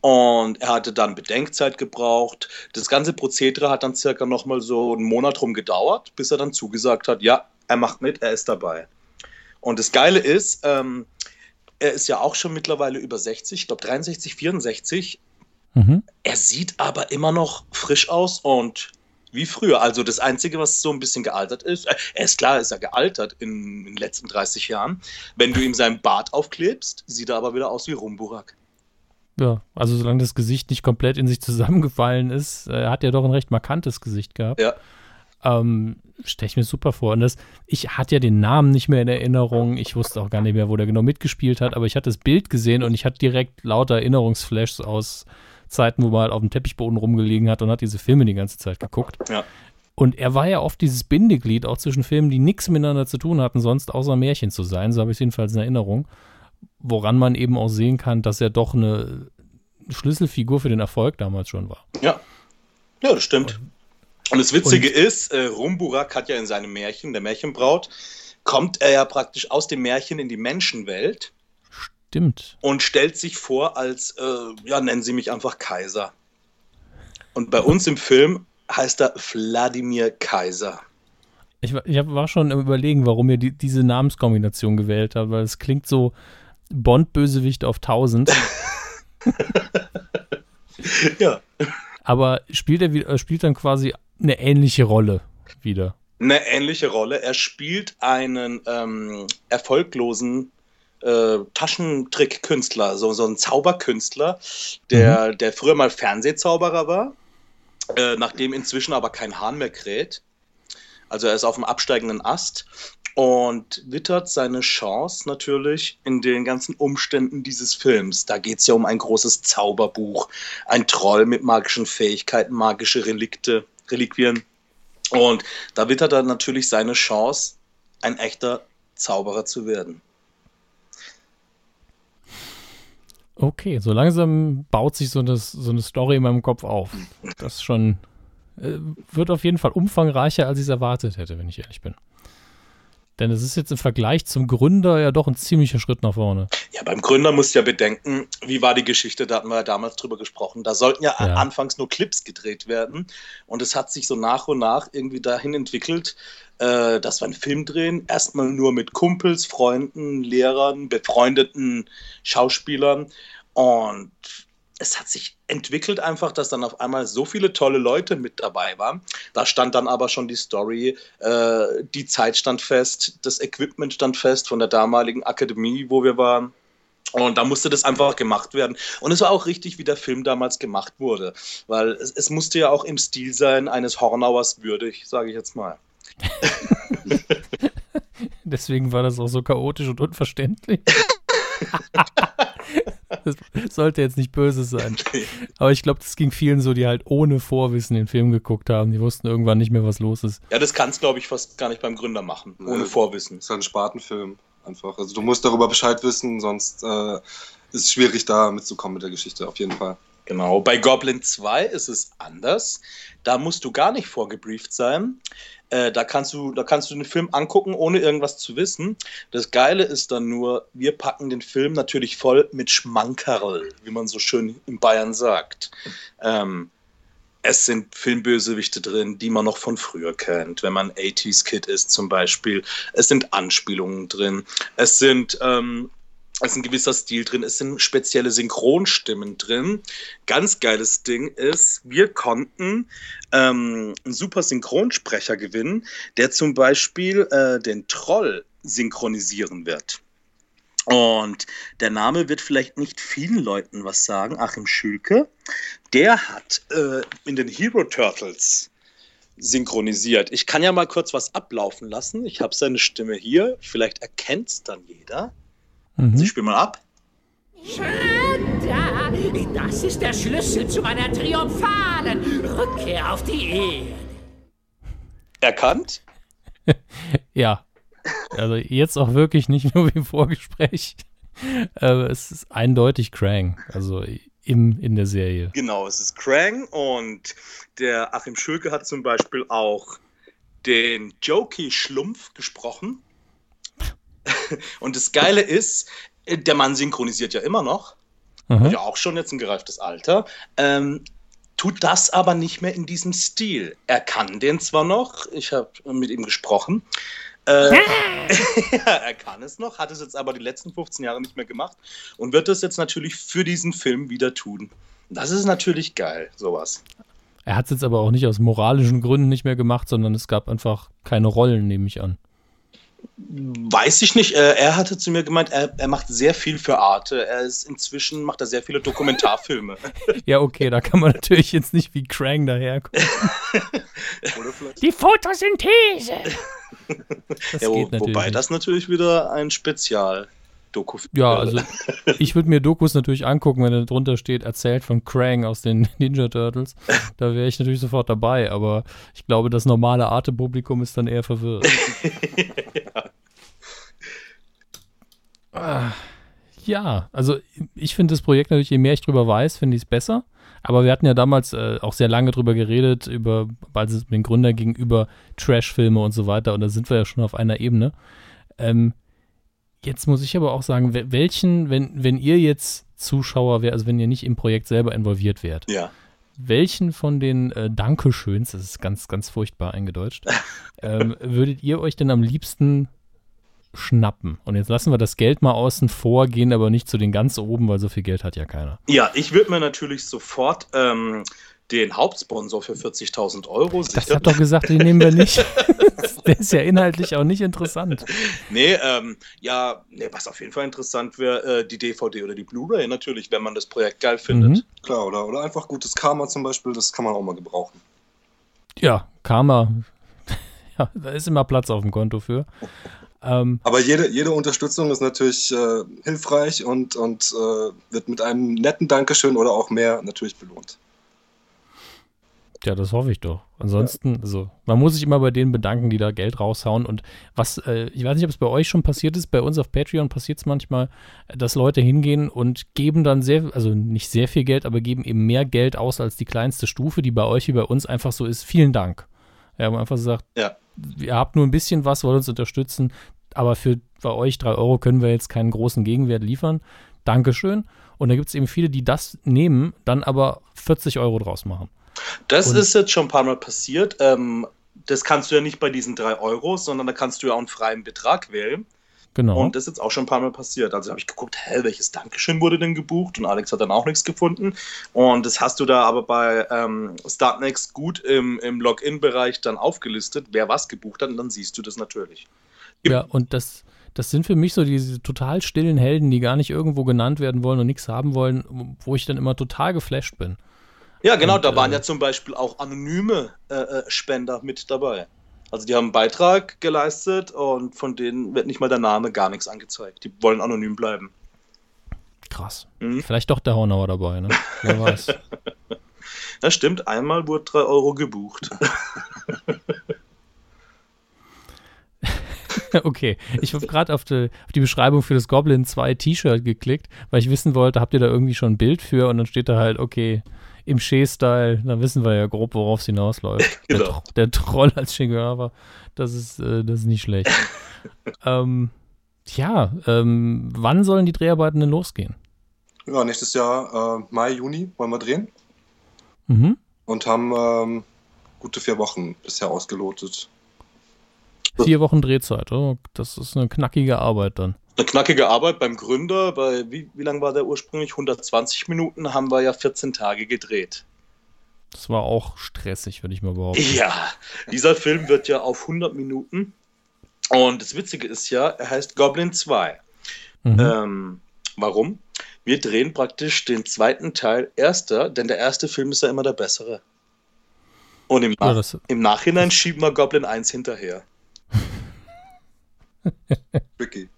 Und er hatte dann Bedenkzeit gebraucht. Das ganze Prozedere hat dann circa nochmal so einen Monat rum gedauert, bis er dann zugesagt hat, ja, er macht mit, er ist dabei. Und das Geile ist, ähm, er ist ja auch schon mittlerweile über 60, ich glaube 63, 64. Mhm. Er sieht aber immer noch frisch aus und wie früher. Also das Einzige, was so ein bisschen gealtert ist, äh, er ist klar, ist er gealtert in, in, den letzten 30 Jahren. Wenn du ihm seinen Bart aufklebst, sieht er aber wieder aus wie Rumburak. Ja, also solange das Gesicht nicht komplett in sich zusammengefallen ist, äh, hat er doch ein recht markantes Gesicht gehabt. Ja. Ähm, Stelle ich mir super vor. Und das, ich hatte ja den Namen nicht mehr in Erinnerung. Ich wusste auch gar nicht mehr, wo der genau mitgespielt hat, aber ich hatte das Bild gesehen und ich hatte direkt lauter Erinnerungsflashs aus Zeiten, wo man halt auf dem Teppichboden rumgelegen hat und hat diese Filme die ganze Zeit geguckt. Ja. Und er war ja oft dieses Bindeglied auch zwischen Filmen, die nichts miteinander zu tun hatten, sonst außer Märchen zu sein. So habe ich es jedenfalls in Erinnerung. Woran man eben auch sehen kann, dass er doch eine Schlüsselfigur für den Erfolg damals schon war. Ja. Ja, das stimmt. Und Und das Witzige und ist, äh, Rumburak hat ja in seinem Märchen, der Märchenbraut, kommt er ja praktisch aus dem Märchen in die Menschenwelt. Stimmt. Und stellt sich vor als, äh, ja, nennen Sie mich einfach Kaiser. Und bei uns im Film heißt er Wladimir Kaiser. Ich, ich war schon im Überlegen, warum ihr die, diese Namenskombination gewählt habt, weil es klingt so Bond-Bösewicht auf 1000. ja. Aber spielt er äh, spielt dann quasi eine ähnliche Rolle wieder? Eine ähnliche Rolle. Er spielt einen ähm, erfolglosen äh, Taschentrick-Künstler, so, so ein Zauberkünstler, der, mhm. der früher mal Fernsehzauberer war, äh, nachdem inzwischen aber kein Hahn mehr kräht. Also er ist auf dem absteigenden Ast und wittert seine Chance natürlich in den ganzen Umständen dieses Films. Da geht es ja um ein großes Zauberbuch, ein Troll mit magischen Fähigkeiten, magische Relikte, Reliquien. Und da wittert er natürlich seine Chance, ein echter Zauberer zu werden. Okay, so langsam baut sich so eine, so eine Story in meinem Kopf auf. Das schon äh, wird auf jeden Fall umfangreicher, als ich es erwartet hätte, wenn ich ehrlich bin. Denn es ist jetzt im Vergleich zum Gründer ja doch ein ziemlicher Schritt nach vorne. Ja, beim Gründer musst du ja bedenken, wie war die Geschichte, da hatten wir ja damals drüber gesprochen. Da sollten ja, ja, anfangs nur Clips gedreht werden. Und es hat sich so nach und nach irgendwie dahin entwickelt, äh, dass wir einen Film drehen. Erstmal nur mit Kumpels, Freunden, Lehrern, befreundeten Schauspielern. Und es hat sich entwickelt einfach, dass dann auf einmal so viele tolle Leute mit dabei waren. Da stand dann aber schon die Story, äh, die Zeit stand fest, das Equipment stand fest von der damaligen Akademie, wo wir waren. Und da musste das einfach gemacht werden. Und es war auch richtig, wie der Film damals gemacht wurde. Weil es, es musste ja auch im Stil sein eines Hornauers würdig, sage ich jetzt mal. Deswegen war das auch so chaotisch und unverständlich. das sollte jetzt nicht böse sein. Aber ich glaube, das ging vielen so, die halt ohne Vorwissen den Film geguckt haben. Die wussten irgendwann nicht mehr, was los ist. Ja, das kannst glaube ich, fast gar nicht beim Gründer machen, ohne nee, Vorwissen. Das ist ein Spartenfilm einfach. Also du musst darüber Bescheid wissen, sonst äh, ist es schwierig, da mitzukommen mit der Geschichte, auf jeden Fall. Genau, bei Goblin 2 ist es anders. Da musst du gar nicht vorgebrieft sein. Äh, da, kannst du, da kannst du den Film angucken, ohne irgendwas zu wissen. Das Geile ist dann nur, wir packen den Film natürlich voll mit Schmankerl, wie man so schön in Bayern sagt. Ähm, es sind Filmbösewichte drin, die man noch von früher kennt, wenn man 80s-Kid ist zum Beispiel. Es sind Anspielungen drin. Es sind ähm, ist ein gewisser Stil drin, es sind spezielle Synchronstimmen drin. Ganz geiles Ding ist, wir konnten ähm, einen super Synchronsprecher gewinnen, der zum Beispiel äh, den Troll synchronisieren wird. Und der Name wird vielleicht nicht vielen Leuten was sagen, Achim Schülke. Der hat äh, in den Hero Turtles synchronisiert. Ich kann ja mal kurz was ablaufen lassen. Ich habe seine Stimme hier. Vielleicht erkennt es dann jeder. Mhm. Sie spielen mal ab. Schredder, das ist der Schlüssel zu meiner triumphalen Rückkehr auf die Erde. Erkannt? ja. Also jetzt auch wirklich nicht nur wie im Vorgespräch. Aber es ist eindeutig Krang, also im, in der Serie. Genau, es ist Krang und der Achim Schulke hat zum Beispiel auch den Jokey Schlumpf gesprochen. Und das Geile ist, der Mann synchronisiert ja immer noch. Mhm. Ja, auch schon jetzt ein gereiftes Alter. Ähm, tut das aber nicht mehr in diesem Stil. Er kann den zwar noch, ich habe mit ihm gesprochen. Äh, ja, er kann es noch, hat es jetzt aber die letzten 15 Jahre nicht mehr gemacht und wird es jetzt natürlich für diesen Film wieder tun. Das ist natürlich geil, sowas. Er hat es jetzt aber auch nicht aus moralischen Gründen nicht mehr gemacht, sondern es gab einfach keine Rollen, nehme ich an. Weiß ich nicht. Äh, er hatte zu mir gemeint, er, er, macht sehr viel für Arte. Er ist inzwischen macht er sehr viele Dokumentarfilme. ja, okay, da kann man natürlich jetzt nicht wie Krang daherkommen. Die Photosynthese. Ja, wo, wobei das natürlich wieder ein Spezial Doku. Ja, also ich würde mir Dokus natürlich angucken, wenn da drunter steht, erzählt von Krang aus den Ninja Turtles. Da wäre ich natürlich sofort dabei, aber ich glaube, das normale Arte-Publikum ist dann eher verwirrt. ja. ah, Ja, also ich finde das Projekt natürlich, je mehr ich drüber weiß, finde ich es besser. Aber wir hatten ja damals äh, auch sehr lange drüber geredet, über, als es den Gründer gegenüber Trash-Filme und so weiter. Und da sind wir ja schon auf einer Ebene. Ähm, jetzt muss ich aber auch sagen, welchen, wenn, wenn ihr jetzt Zuschauer wärt, also wenn ihr nicht im Projekt selber involviert wärt, Ja. welchen von den äh, Dankeschöns, das ist ganz, ganz furchtbar eingedeutscht, ähm, würdet ihr euch denn am liebsten schnappen? Und jetzt lassen wir das Geld mal außen vor, gehen aber nicht zu den ganz oben, weil so viel Geld hat ja keiner. Ja, ich würde mir natürlich sofort ähm, den Hauptsponsor für 40.000 Euro Das sichern. hat doch gesagt, den nehmen wir nicht. Der ist ja inhaltlich auch nicht interessant. Nee, ähm, ja, nee, was auf jeden Fall interessant wäre, äh, die DVD oder die Blu-ray natürlich, wenn man das Projekt geil findet. Mhm. Klar, oder, oder einfach gutes Karma zum Beispiel, das kann man auch mal gebrauchen. Ja, Karma. Ja, da ist immer Platz auf dem Konto für. Ähm, Aber jede, jede Unterstützung ist natürlich äh, hilfreich und, und äh, wird mit einem netten Dankeschön oder auch mehr natürlich belohnt. Ja, das hoffe ich doch. Ansonsten, also, man muss sich immer bei denen bedanken, die da Geld raushauen. Und was, äh, ich weiß nicht, ob es bei euch schon passiert ist, bei uns auf Patreon passiert es manchmal, dass Leute hingehen und geben dann sehr, also nicht sehr viel Geld, aber geben eben mehr Geld aus als die kleinste Stufe, die bei euch wie bei uns einfach so ist. Vielen Dank. Ja, man einfach sagt, Ja. ihr habt nur ein bisschen was, wollt uns unterstützen, aber für bei euch drei Euro können wir jetzt keinen großen Gegenwert liefern. Dankeschön. Und da gibt es eben viele, die das nehmen, dann aber 40 Euro draus machen. Das Und- ist jetzt schon ein paar Mal passiert. Ähm, das kannst du ja nicht bei diesen drei Euro, sondern da kannst du ja auch einen freien Betrag wählen. Genau. Und das ist jetzt auch schon ein paar Mal passiert. Also habe ich geguckt, hä, welches Dankeschön wurde denn gebucht? Und Alex hat dann auch nichts gefunden. Und das hast du da aber bei ähm, Startnext gut im, im Login-Bereich dann aufgelistet, wer was gebucht hat. Und dann siehst du das natürlich. Ja, und das, das sind für mich so diese total stillen Helden, die gar nicht irgendwo genannt werden wollen und nichts haben wollen, wo ich dann immer total geflasht bin. Ja, genau, Und, da waren äh, ja zum Beispiel auch anonyme äh, äh, Spender mit dabei. Also die haben einen Beitrag geleistet und von denen wird nicht mal der Name gar nichts angezeigt. Die wollen anonym bleiben. Krass. Mhm. Vielleicht doch der Hornauer dabei, ne? Wer weiß. Das stimmt, einmal wurde 3 Euro gebucht. okay, ich habe gerade auf die, auf die Beschreibung für das Goblin 2 T-Shirt geklickt, weil ich wissen wollte, habt ihr da irgendwie schon ein Bild für? Und dann steht da halt, okay, im Shea-Style, dann wissen wir ja grob, worauf es hinausläuft. Der, Genau. Tro- der Troll als Che Guevara, das ist, äh, das ist nicht schlecht. ähm, ja, ähm, wann sollen die Dreharbeiten denn losgehen? Ja, nächstes Jahr, äh, Mai, Juni, wollen wir drehen Mhm. und haben ähm, gute vier Wochen bisher ausgelotet. Vier Wochen Drehzeit, oh, das ist eine knackige Arbeit dann. Eine knackige Arbeit beim Gründer. Bei, wie, wie lang war der ursprünglich? 120 Minuten haben wir ja 14 Tage gedreht. Das war auch stressig, würde ich mal behaupten. Ja, dieser Film wird ja auf 100 Minuten. Und das Witzige ist ja, er heißt Goblin 2. Mhm. Ähm, warum? Wir drehen praktisch den zweiten Teil erster, denn der erste Film ist ja immer der bessere. Und im, Ja, Nach das- im Nachhinein schieben wir Goblin 1 hinterher. Tricky.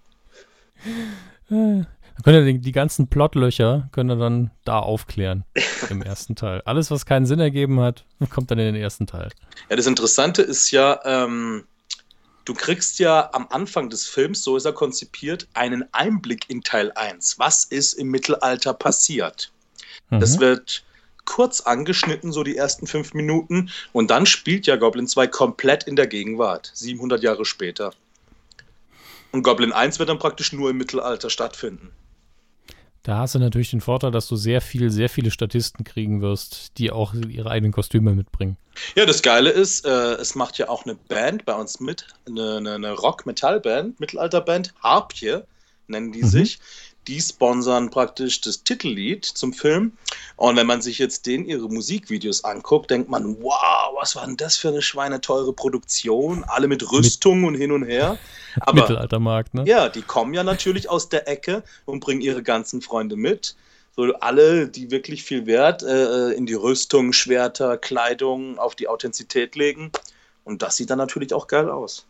Dann könnt ihr die, ganzen Plotlöcher könnt ihr dann da aufklären im ersten Teil. Alles, was keinen Sinn ergeben hat, kommt dann in den ersten Teil. Ja, das Interessante ist ja, ähm, du kriegst ja am Anfang des Films, so ist er konzipiert, einen Einblick in Teil 1. Was ist im Mittelalter passiert? Das Mhm. wird kurz angeschnitten, so die ersten fünf Minuten. Und dann spielt ja Goblin 2 komplett in der Gegenwart, 700 Jahre später. Und Goblin 1 wird dann praktisch nur im Mittelalter stattfinden. Da hast du natürlich den Vorteil, dass du sehr viel, sehr viele Statisten kriegen wirst, die auch ihre eigenen Kostüme mitbringen. Ja, das Geile ist, äh, es macht ja auch eine Band bei uns mit, eine, eine, Rock-Metall-Band, Mittelalter-Band, Harpje nennen die Mhm. sich. Die sponsern praktisch das Titellied zum Film. Und wenn man sich jetzt den ihre Musikvideos anguckt, denkt man, wow, was war denn das für eine schweineteure Produktion? Alle mit Rüstung und hin und her. Aber Mittelaltermarkt, ne? ja, die kommen ja natürlich aus der Ecke und bringen ihre ganzen Freunde mit. So alle, die wirklich viel Wert äh, in die Rüstung, Schwerter, Kleidung, auf die Authentizität legen. Und das sieht dann natürlich auch geil aus.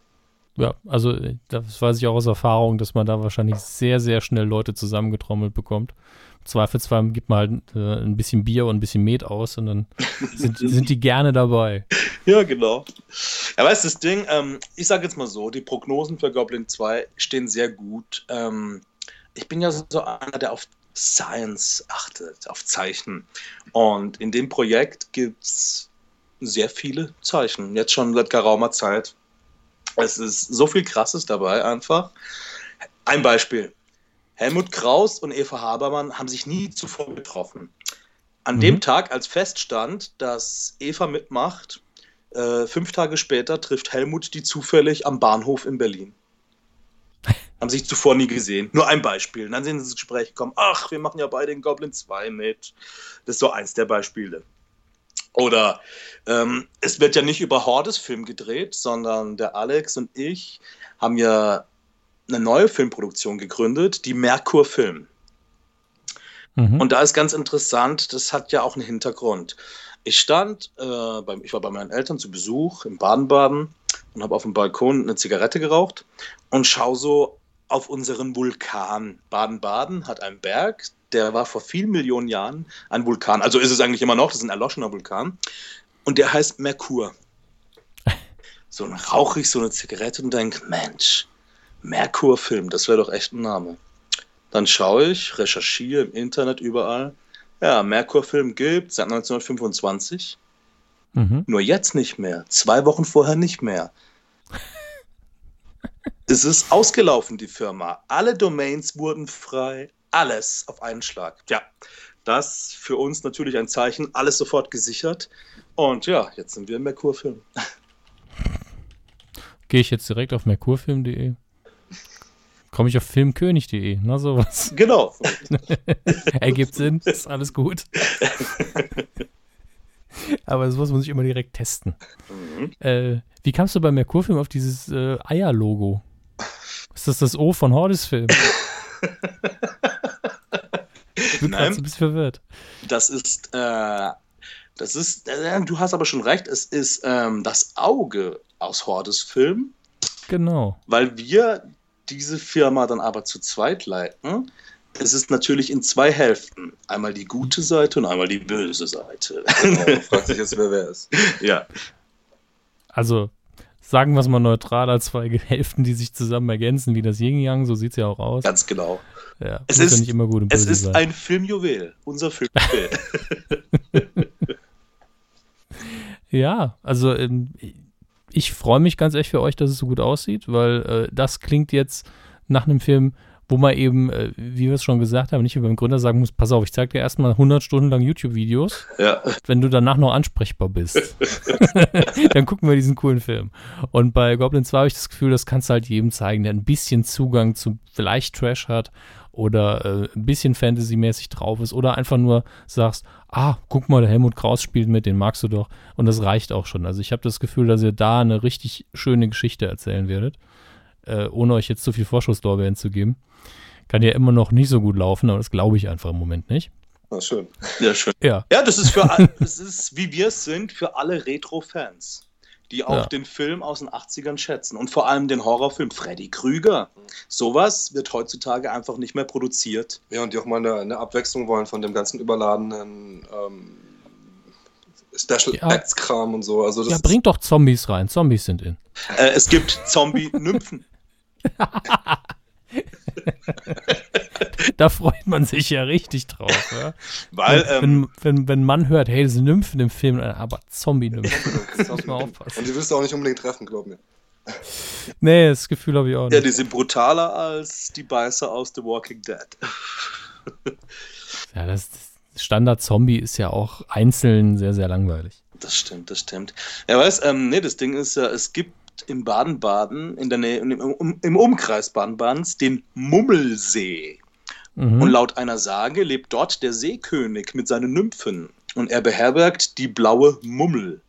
Ja, also äh, das weiß ich auch aus Erfahrung, dass man da wahrscheinlich sehr, sehr schnell Leute zusammengetrommelt bekommt. Im Zweifelsfall gibt man halt äh, ein bisschen Bier und ein bisschen Met aus und dann sind, sind die gerne dabei. Ja, genau. Ja, weißt du, das Ding, ähm, ich sage jetzt mal so, die Prognosen für Goblin 2 stehen sehr gut. Ähm, ich bin ja so einer, der auf Science achtet, auf Zeichen. Und in dem Projekt gibt es sehr viele Zeichen, jetzt schon seit geraumer Zeit. Es ist so viel Krasses dabei einfach. Ein Beispiel. Helmut Kraus und Eva Habermann haben sich nie zuvor getroffen. An mhm. dem Tag, als feststand, dass Eva mitmacht, äh, fünf Tage später trifft Helmut die zufällig am Bahnhof in Berlin. haben sich zuvor nie gesehen. Nur ein Beispiel. Und dann sind sie ins Gespräch gekommen. Ach, wir machen ja beide den Goblin 2 mit. Das ist so eins der Beispiele. Oder ähm, es wird ja nicht über Hordes Film gedreht, sondern der Alex und ich haben ja eine neue Filmproduktion gegründet, die Merkur Film. Mhm. Und da ist ganz interessant, das hat ja auch einen Hintergrund. Ich stand, äh, beim, ich war bei meinen Eltern zu Besuch im Baden-Baden und habe auf dem Balkon eine Zigarette geraucht und schaue so auf unseren Vulkan. Baden-Baden hat einen Berg, der war vor vielen Millionen Jahren ein Vulkan. Also ist es eigentlich immer noch, das ist ein erloschener Vulkan. Und der heißt Merkur. So, dann rauche ich so eine Zigarette und denke, Mensch, Merkur-Film, das wäre doch echt ein Name. Dann schaue ich, recherchiere im Internet überall. Ja, Merkur-Film gibt seit 1925. Mhm. Nur jetzt nicht mehr. Zwei Wochen vorher nicht mehr. es ist ausgelaufen, die Firma. Alle Domains wurden frei. Alles auf einen Schlag. Ja, das für uns natürlich ein Zeichen. Alles sofort gesichert. Und ja, jetzt sind wir im Merkur-Film. Gehe ich jetzt direkt auf merkurfilm.de? Komme ich auf filmkönig.de, na sowas. Genau. Ergibt Sinn, ist alles gut. Aber sowas muss ich immer direkt testen. Mhm. Äh, wie kamst du bei Merkurfilm auf dieses äh, Eier-Logo? Ist das das O von Hordesfilm? Ich bin gerade ein bisschen verwirrt. Das ist, äh, das ist, äh, du hast aber schon recht, es ist ähm, das Auge aus Hordesfilm. Genau. Weil wir diese Firma dann aber zu zweit leiten, es ist natürlich in zwei Hälften. Einmal die gute Seite und einmal die böse Seite. Genau, fragt sich jetzt, wer wer ist. Ja. Also, sagen wir es mal neutral, als zwei Hälften, die sich zusammen ergänzen, wie das Yin Yang, so sieht es ja auch aus. Ganz genau. Ja, es ist nicht immer gut Es ist sein. ein Filmjuwel, unser Filmjuwel. ja, also ähm, ich freue mich ganz echt für euch, dass es so gut aussieht, weil äh, das klingt jetzt nach einem Film, wo man eben, äh, wie wir es schon gesagt haben, nicht wie beim Gründer sagen muss, pass auf, ich zeige dir erstmal 100 Stunden lang YouTube-Videos. Ja. Wenn du danach noch ansprechbar bist, dann gucken wir diesen coolen Film. Und bei Goblin 2 habe ich das Gefühl, das kannst du halt jedem zeigen, der ein bisschen Zugang zu vielleicht Trash hat oder äh, ein bisschen Fantasy-mäßig drauf ist oder einfach nur sagst, ah, guck mal, der Helmut Kraus spielt mit, den magst du doch. Und das reicht auch schon. Also ich habe das Gefühl, dass ihr da eine richtig schöne Geschichte erzählen werdet, äh, ohne euch jetzt zu viel Vorschusslorbeeren zu geben. Kann ja immer noch nicht so gut laufen, aber das glaube ich einfach im Moment nicht. Na schön. Ja, schön. Ja, ja das ist für das ist, wie wir es sind, für alle Retro-Fans die auch ja. den Film aus den 80ern schätzen und vor allem den Horrorfilm Freddy Krüger. Sowas wird heutzutage einfach nicht mehr produziert. Ja, und die auch mal eine, eine Abwechslung wollen von dem ganzen überladenen ähm, Special ja. Acts Kram und so. Also ja, bringt doch Zombies rein. Zombies sind in. Äh, es gibt Zombie-Nymphen. da freut man sich ja richtig drauf. Ja? Weil, wenn, ähm, wenn, wenn, wenn, man hört, hey, das sind Nymphen im Film, aber Zombie-Nymphen. das muss man aufpassen. Und die wirst du auch nicht unbedingt treffen, glaub mir. Nee, das Gefühl habe ich auch nicht. Ja, die sind brutaler als die Beißer aus The Walking Dead. ja, das, das Standard-Zombie ist ja auch einzeln sehr, sehr langweilig. Das stimmt, das stimmt. Ja, weißt, ähm, nee, das Ding ist ja, es gibt in Baden-Baden, in der Nähe, im, im Umkreis Baden-Badens, den Mummelsee. Mhm. Und laut einer Sage lebt dort der Seekönig mit seinen Nymphen. Und er beherbergt die blaue Mummel.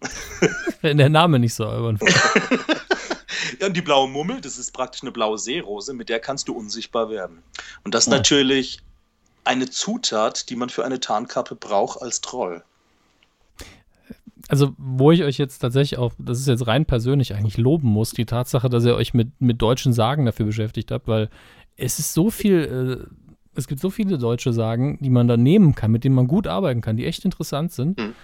Wenn der Name nicht so albern Ja, und die blaue Mummel, das ist praktisch eine blaue Seerose, mit der kannst du unsichtbar werden. Und das oh. natürlich eine Zutat, die man für eine Tarnkappe braucht als Troll also wo ich euch jetzt tatsächlich auch, das ist jetzt rein persönlich eigentlich loben muss, die Tatsache, dass ihr euch mit, mit deutschen Sagen dafür beschäftigt habt, weil es ist so viel, äh, es gibt so viele deutsche Sagen, die man da nehmen kann, mit denen man gut arbeiten kann, die echt interessant sind. Mhm.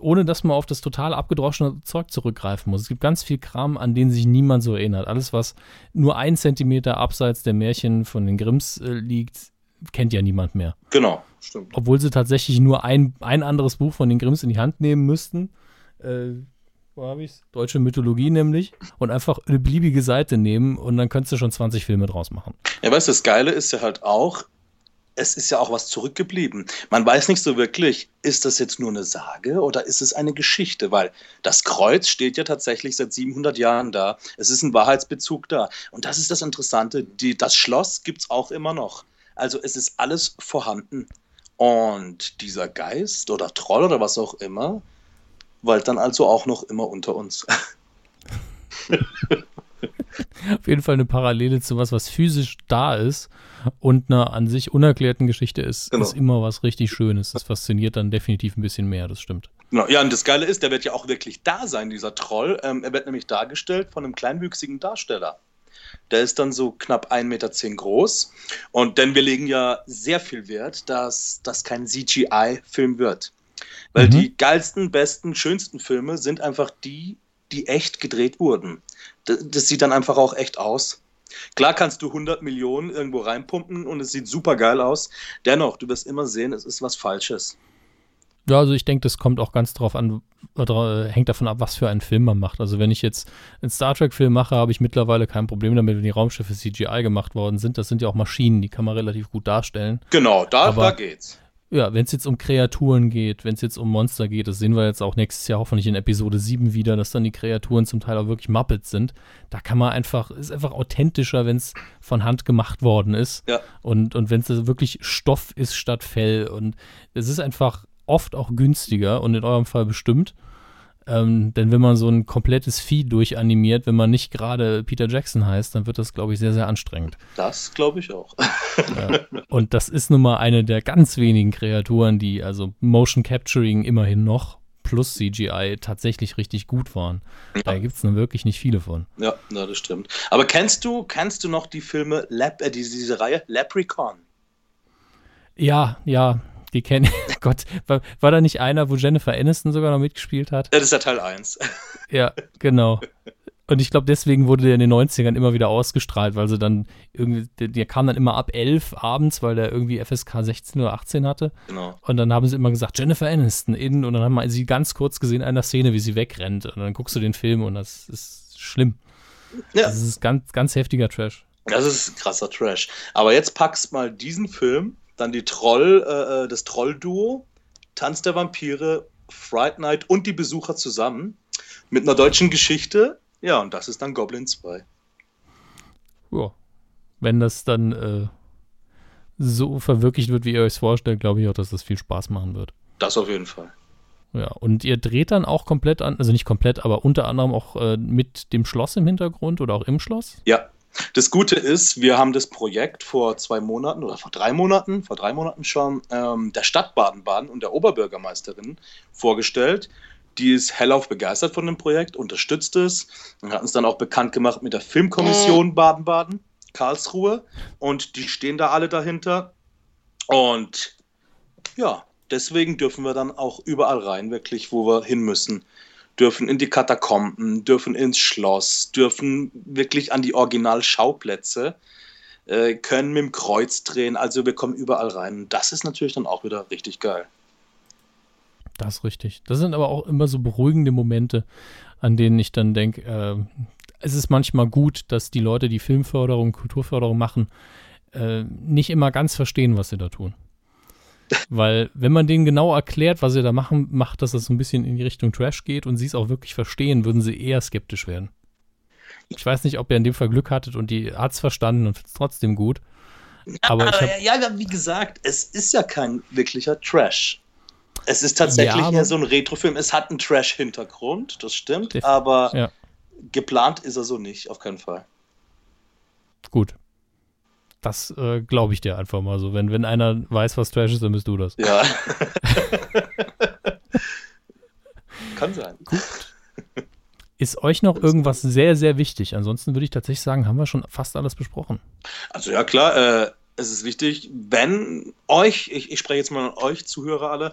ohne dass man auf das total abgedroschene Zeug zurückgreifen muss. Es gibt ganz viel Kram, an den sich niemand so erinnert. Alles, was nur ein Zentimeter abseits der Märchen von den Grimms äh, liegt, kennt ja niemand mehr. Genau, stimmt. Obwohl sie tatsächlich nur ein, ein anderes Buch von den Grimms in die Hand nehmen müssten. Äh, wo habe ich's? Deutsche Mythologie nämlich. Und einfach eine beliebige Seite nehmen und dann könntest du schon 20 Filme draus machen. Ja, weißt du, das Geile ist ja halt auch, es ist ja auch was zurückgeblieben. Man weiß nicht so wirklich, ist das jetzt nur eine Sage oder ist es eine Geschichte? Weil das Kreuz steht ja tatsächlich seit 700 Jahren da. Es ist ein Wahrheitsbezug da. Und das ist das Interessante. Die, das Schloss gibt es auch immer noch. Also es ist alles vorhanden. Und dieser Geist oder Troll oder was auch immer, weilt dann also auch noch immer unter uns. Auf jeden Fall eine Parallele zu was, was physisch da ist und einer an sich unerklärten Geschichte ist, Genau. ist immer was richtig Schönes. Das fasziniert dann definitiv ein bisschen mehr, das stimmt. Genau. Ja, und das Geile ist, der wird ja auch wirklich da sein, dieser Troll. Ähm, er wird nämlich dargestellt von einem kleinwüchsigen Darsteller. Der ist dann so knapp 1,10 Meter groß. Und denn wir legen ja sehr viel Wert, dass das kein CGI-Film wird. Weil Mhm. die geilsten, besten, schönsten Filme sind einfach die, die echt gedreht wurden. Das, das sieht dann einfach auch echt aus. Klar kannst du 100 Millionen irgendwo reinpumpen und es sieht super geil aus. Dennoch, du wirst immer sehen, es ist was Falsches. Ja, also ich denke, das kommt auch ganz drauf an, oder, äh, hängt davon ab, was für einen Film man macht. Also wenn ich jetzt einen Star Trek-Film mache, habe ich mittlerweile kein Problem damit, wenn die Raumschiffe CGI gemacht worden sind. Das sind ja auch Maschinen, die kann man relativ gut darstellen. Genau, da, Aber- da geht's. Ja, wenn es jetzt um Kreaturen geht, wenn es jetzt um Monster geht, das sehen wir jetzt auch nächstes Jahr hoffentlich in Episode 7 wieder, dass dann die Kreaturen zum Teil auch wirklich Muppets sind. Da kann man einfach, ist einfach authentischer, wenn es von Hand gemacht worden ist. Ja. Und, und wenn es wirklich Stoff ist statt Fell. Und es ist einfach oft auch günstiger und in eurem Fall bestimmt. Ähm, denn wenn man so ein komplettes Vieh durchanimiert, wenn man nicht gerade Peter Jackson heißt, dann wird das, glaube ich, sehr, sehr anstrengend. Das glaube ich auch. Und das ist nun mal eine der ganz wenigen Kreaturen, die also Motion Capturing immerhin noch plus CGI tatsächlich richtig gut waren. Da gibt es nun wirklich nicht viele von. Ja, na, das stimmt. Aber kennst du, kennst du noch die Filme, Lab, äh, diese, diese Reihe Leprechaun? Ja, ja, die kenne ich. Gott, war, war da nicht einer, wo Jennifer Aniston sogar noch mitgespielt hat? Das ist ja Teil 1. Ja, genau. Und ich glaube, deswegen wurde der in den 90ern immer wieder ausgestrahlt, weil sie dann irgendwie, der, der kam dann immer ab 11 abends, weil der irgendwie FSK 16 oder 18 hatte. genau. Und dann haben sie immer gesagt, Jennifer Aniston in, und dann haben wir sie ganz kurz gesehen in einer Szene, wie sie wegrennt. Und dann guckst du den Film und das ist schlimm. Ja, Das ist ganz, ganz heftiger Trash. das ist krasser Trash. Aber jetzt packst mal diesen Film, dann die Troll, äh, äh, das Troll-Duo, Tanz der Vampire, Fright Night und die Besucher zusammen mit einer deutschen Geschichte. Ja, und das ist dann Goblin 2. Ja. Wenn das dann äh, so verwirklicht wird, wie ihr euch vorstellt, glaube ich auch, dass das viel Spaß machen wird. Das auf jeden Fall. Ja, und ihr dreht dann auch komplett an, also nicht komplett, aber unter anderem auch äh, mit dem Schloss im Hintergrund oder auch im Schloss? Ja. Das Gute ist, wir haben das Projekt vor zwei Monaten oder vor drei Monaten, vor drei Monaten schon, ähm, der Stadt Baden-Baden und der Oberbürgermeisterin vorgestellt. Die ist hellauf begeistert von dem Projekt, unterstützt es und hat uns dann auch bekannt gemacht mit der Filmkommission Baden-Baden, Karlsruhe. Und die stehen da alle dahinter. Und ja, deswegen dürfen wir dann auch überall rein, wirklich, wo wir hin müssen dürfen in die Katakomben, dürfen ins Schloss, dürfen wirklich an die Originalschauplätze, äh, können mit dem Kreuz drehen. Also wir kommen überall rein. Das ist natürlich dann auch wieder richtig geil. Das ist richtig. Das sind aber auch immer so beruhigende Momente, an denen ich dann denke, äh, es ist manchmal gut, dass die Leute, die Filmförderung, Kulturförderung machen, äh, nicht immer ganz verstehen, was sie da tun. Weil, wenn man denen genau erklärt, was sie da machen, macht, dass das so ein bisschen in die Richtung Trash geht und sie es auch wirklich verstehen, würden sie eher skeptisch werden. Ich weiß nicht, ob ihr in dem Fall Glück hattet und die hat es verstanden und findet es trotzdem gut. Aber ja, ja, wie gesagt, es ist ja kein wirklicher Trash. Es ist tatsächlich Ja, eher so ein Retrofilm. Es hat einen Trash-Hintergrund, das stimmt, aber Ja. geplant ist er so nicht, auf keinen Fall. gut. Das äh, glaube ich dir einfach mal so. Wenn, wenn einer weiß, was Trash ist, dann bist du das. Ja. Kann sein. Ist euch noch irgendwas sehr, sehr wichtig? Ansonsten würde ich tatsächlich sagen, haben wir schon fast alles besprochen. Also ja klar, äh, es ist wichtig, wenn euch, ich, ich spreche jetzt mal an euch Zuhörer alle,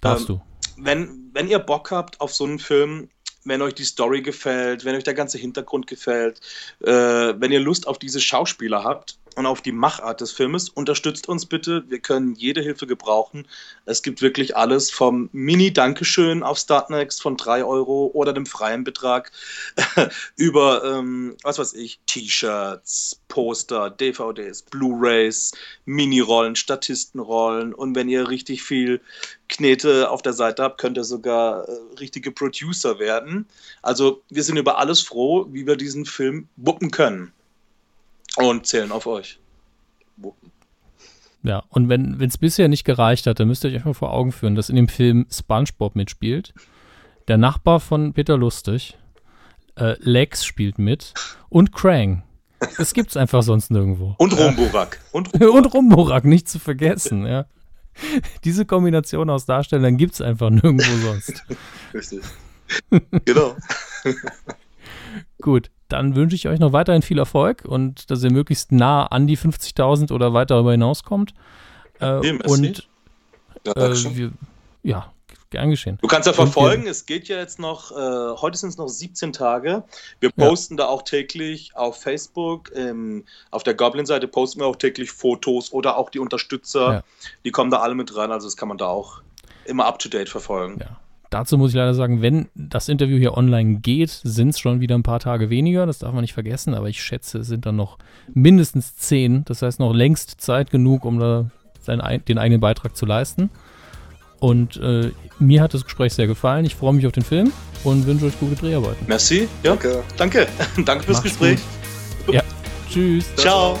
Darfst ähm, du? wenn, wenn ihr Bock habt auf so einen Film, wenn euch die Story gefällt, wenn euch der ganze Hintergrund gefällt, äh, wenn ihr Lust auf diese Schauspieler habt und auf die Machart des Filmes, unterstützt uns bitte. Wir können jede Hilfe gebrauchen. Es gibt wirklich alles vom Mini-Dankeschön auf Startnext von 3 Euro oder dem freien Betrag über, ähm, was weiß ich, T-Shirts, Poster, DVDs, Blu-rays, Mini-Rollen, Statistenrollen und wenn ihr richtig viel Knete auf der Seite habt, könnt ihr sogar äh, richtige Producer werden. Also wir sind über alles froh, wie wir diesen Film wuppen können und zählen auf euch. Ja, und wenn es bisher nicht gereicht hat, dann müsst ihr euch einfach vor Augen führen, dass in dem Film SpongeBob mitspielt, der Nachbar von Peter Lustig, äh, Lex spielt mit und Krang. Das gibt's einfach sonst nirgendwo. Und Rumburak. Und Rumburak, und Rumburak nicht zu vergessen, ja. Diese Kombination aus Darstellern gibt's einfach nirgendwo sonst. Richtig. genau. Gut, dann wünsche ich euch noch weiterhin viel Erfolg und dass ihr möglichst nah an die 50.000 oder weiter darüber hinauskommt. Äh, und Ja, äh, wir, ja, gern geschehen. Du kannst ja Und wir- verfolgen, es geht ja jetzt noch, äh, heute sind es noch 17 Tage. Wir Ja. posten da auch täglich auf Facebook, ähm, auf der Goblin-Seite posten wir auch täglich Fotos oder auch die Unterstützer, Ja. die kommen da alle mit rein, also das kann man da auch immer up-to-date verfolgen. Ja. Dazu muss ich leider sagen, wenn das Interview hier online geht, sind es schon wieder ein paar Tage weniger. Das darf man nicht vergessen, aber ich schätze, es sind dann noch mindestens zehn. Das heißt, noch längst Zeit genug, um da seinen, ein- den eigenen Beitrag zu leisten. Und äh, mir hat das Gespräch sehr gefallen. Ich freue mich auf den Film und wünsche euch gute Dreharbeiten. Merci, ja, Danke. danke. danke fürs Macht's Gespräch. gut. Ja, tschüss. Ciao.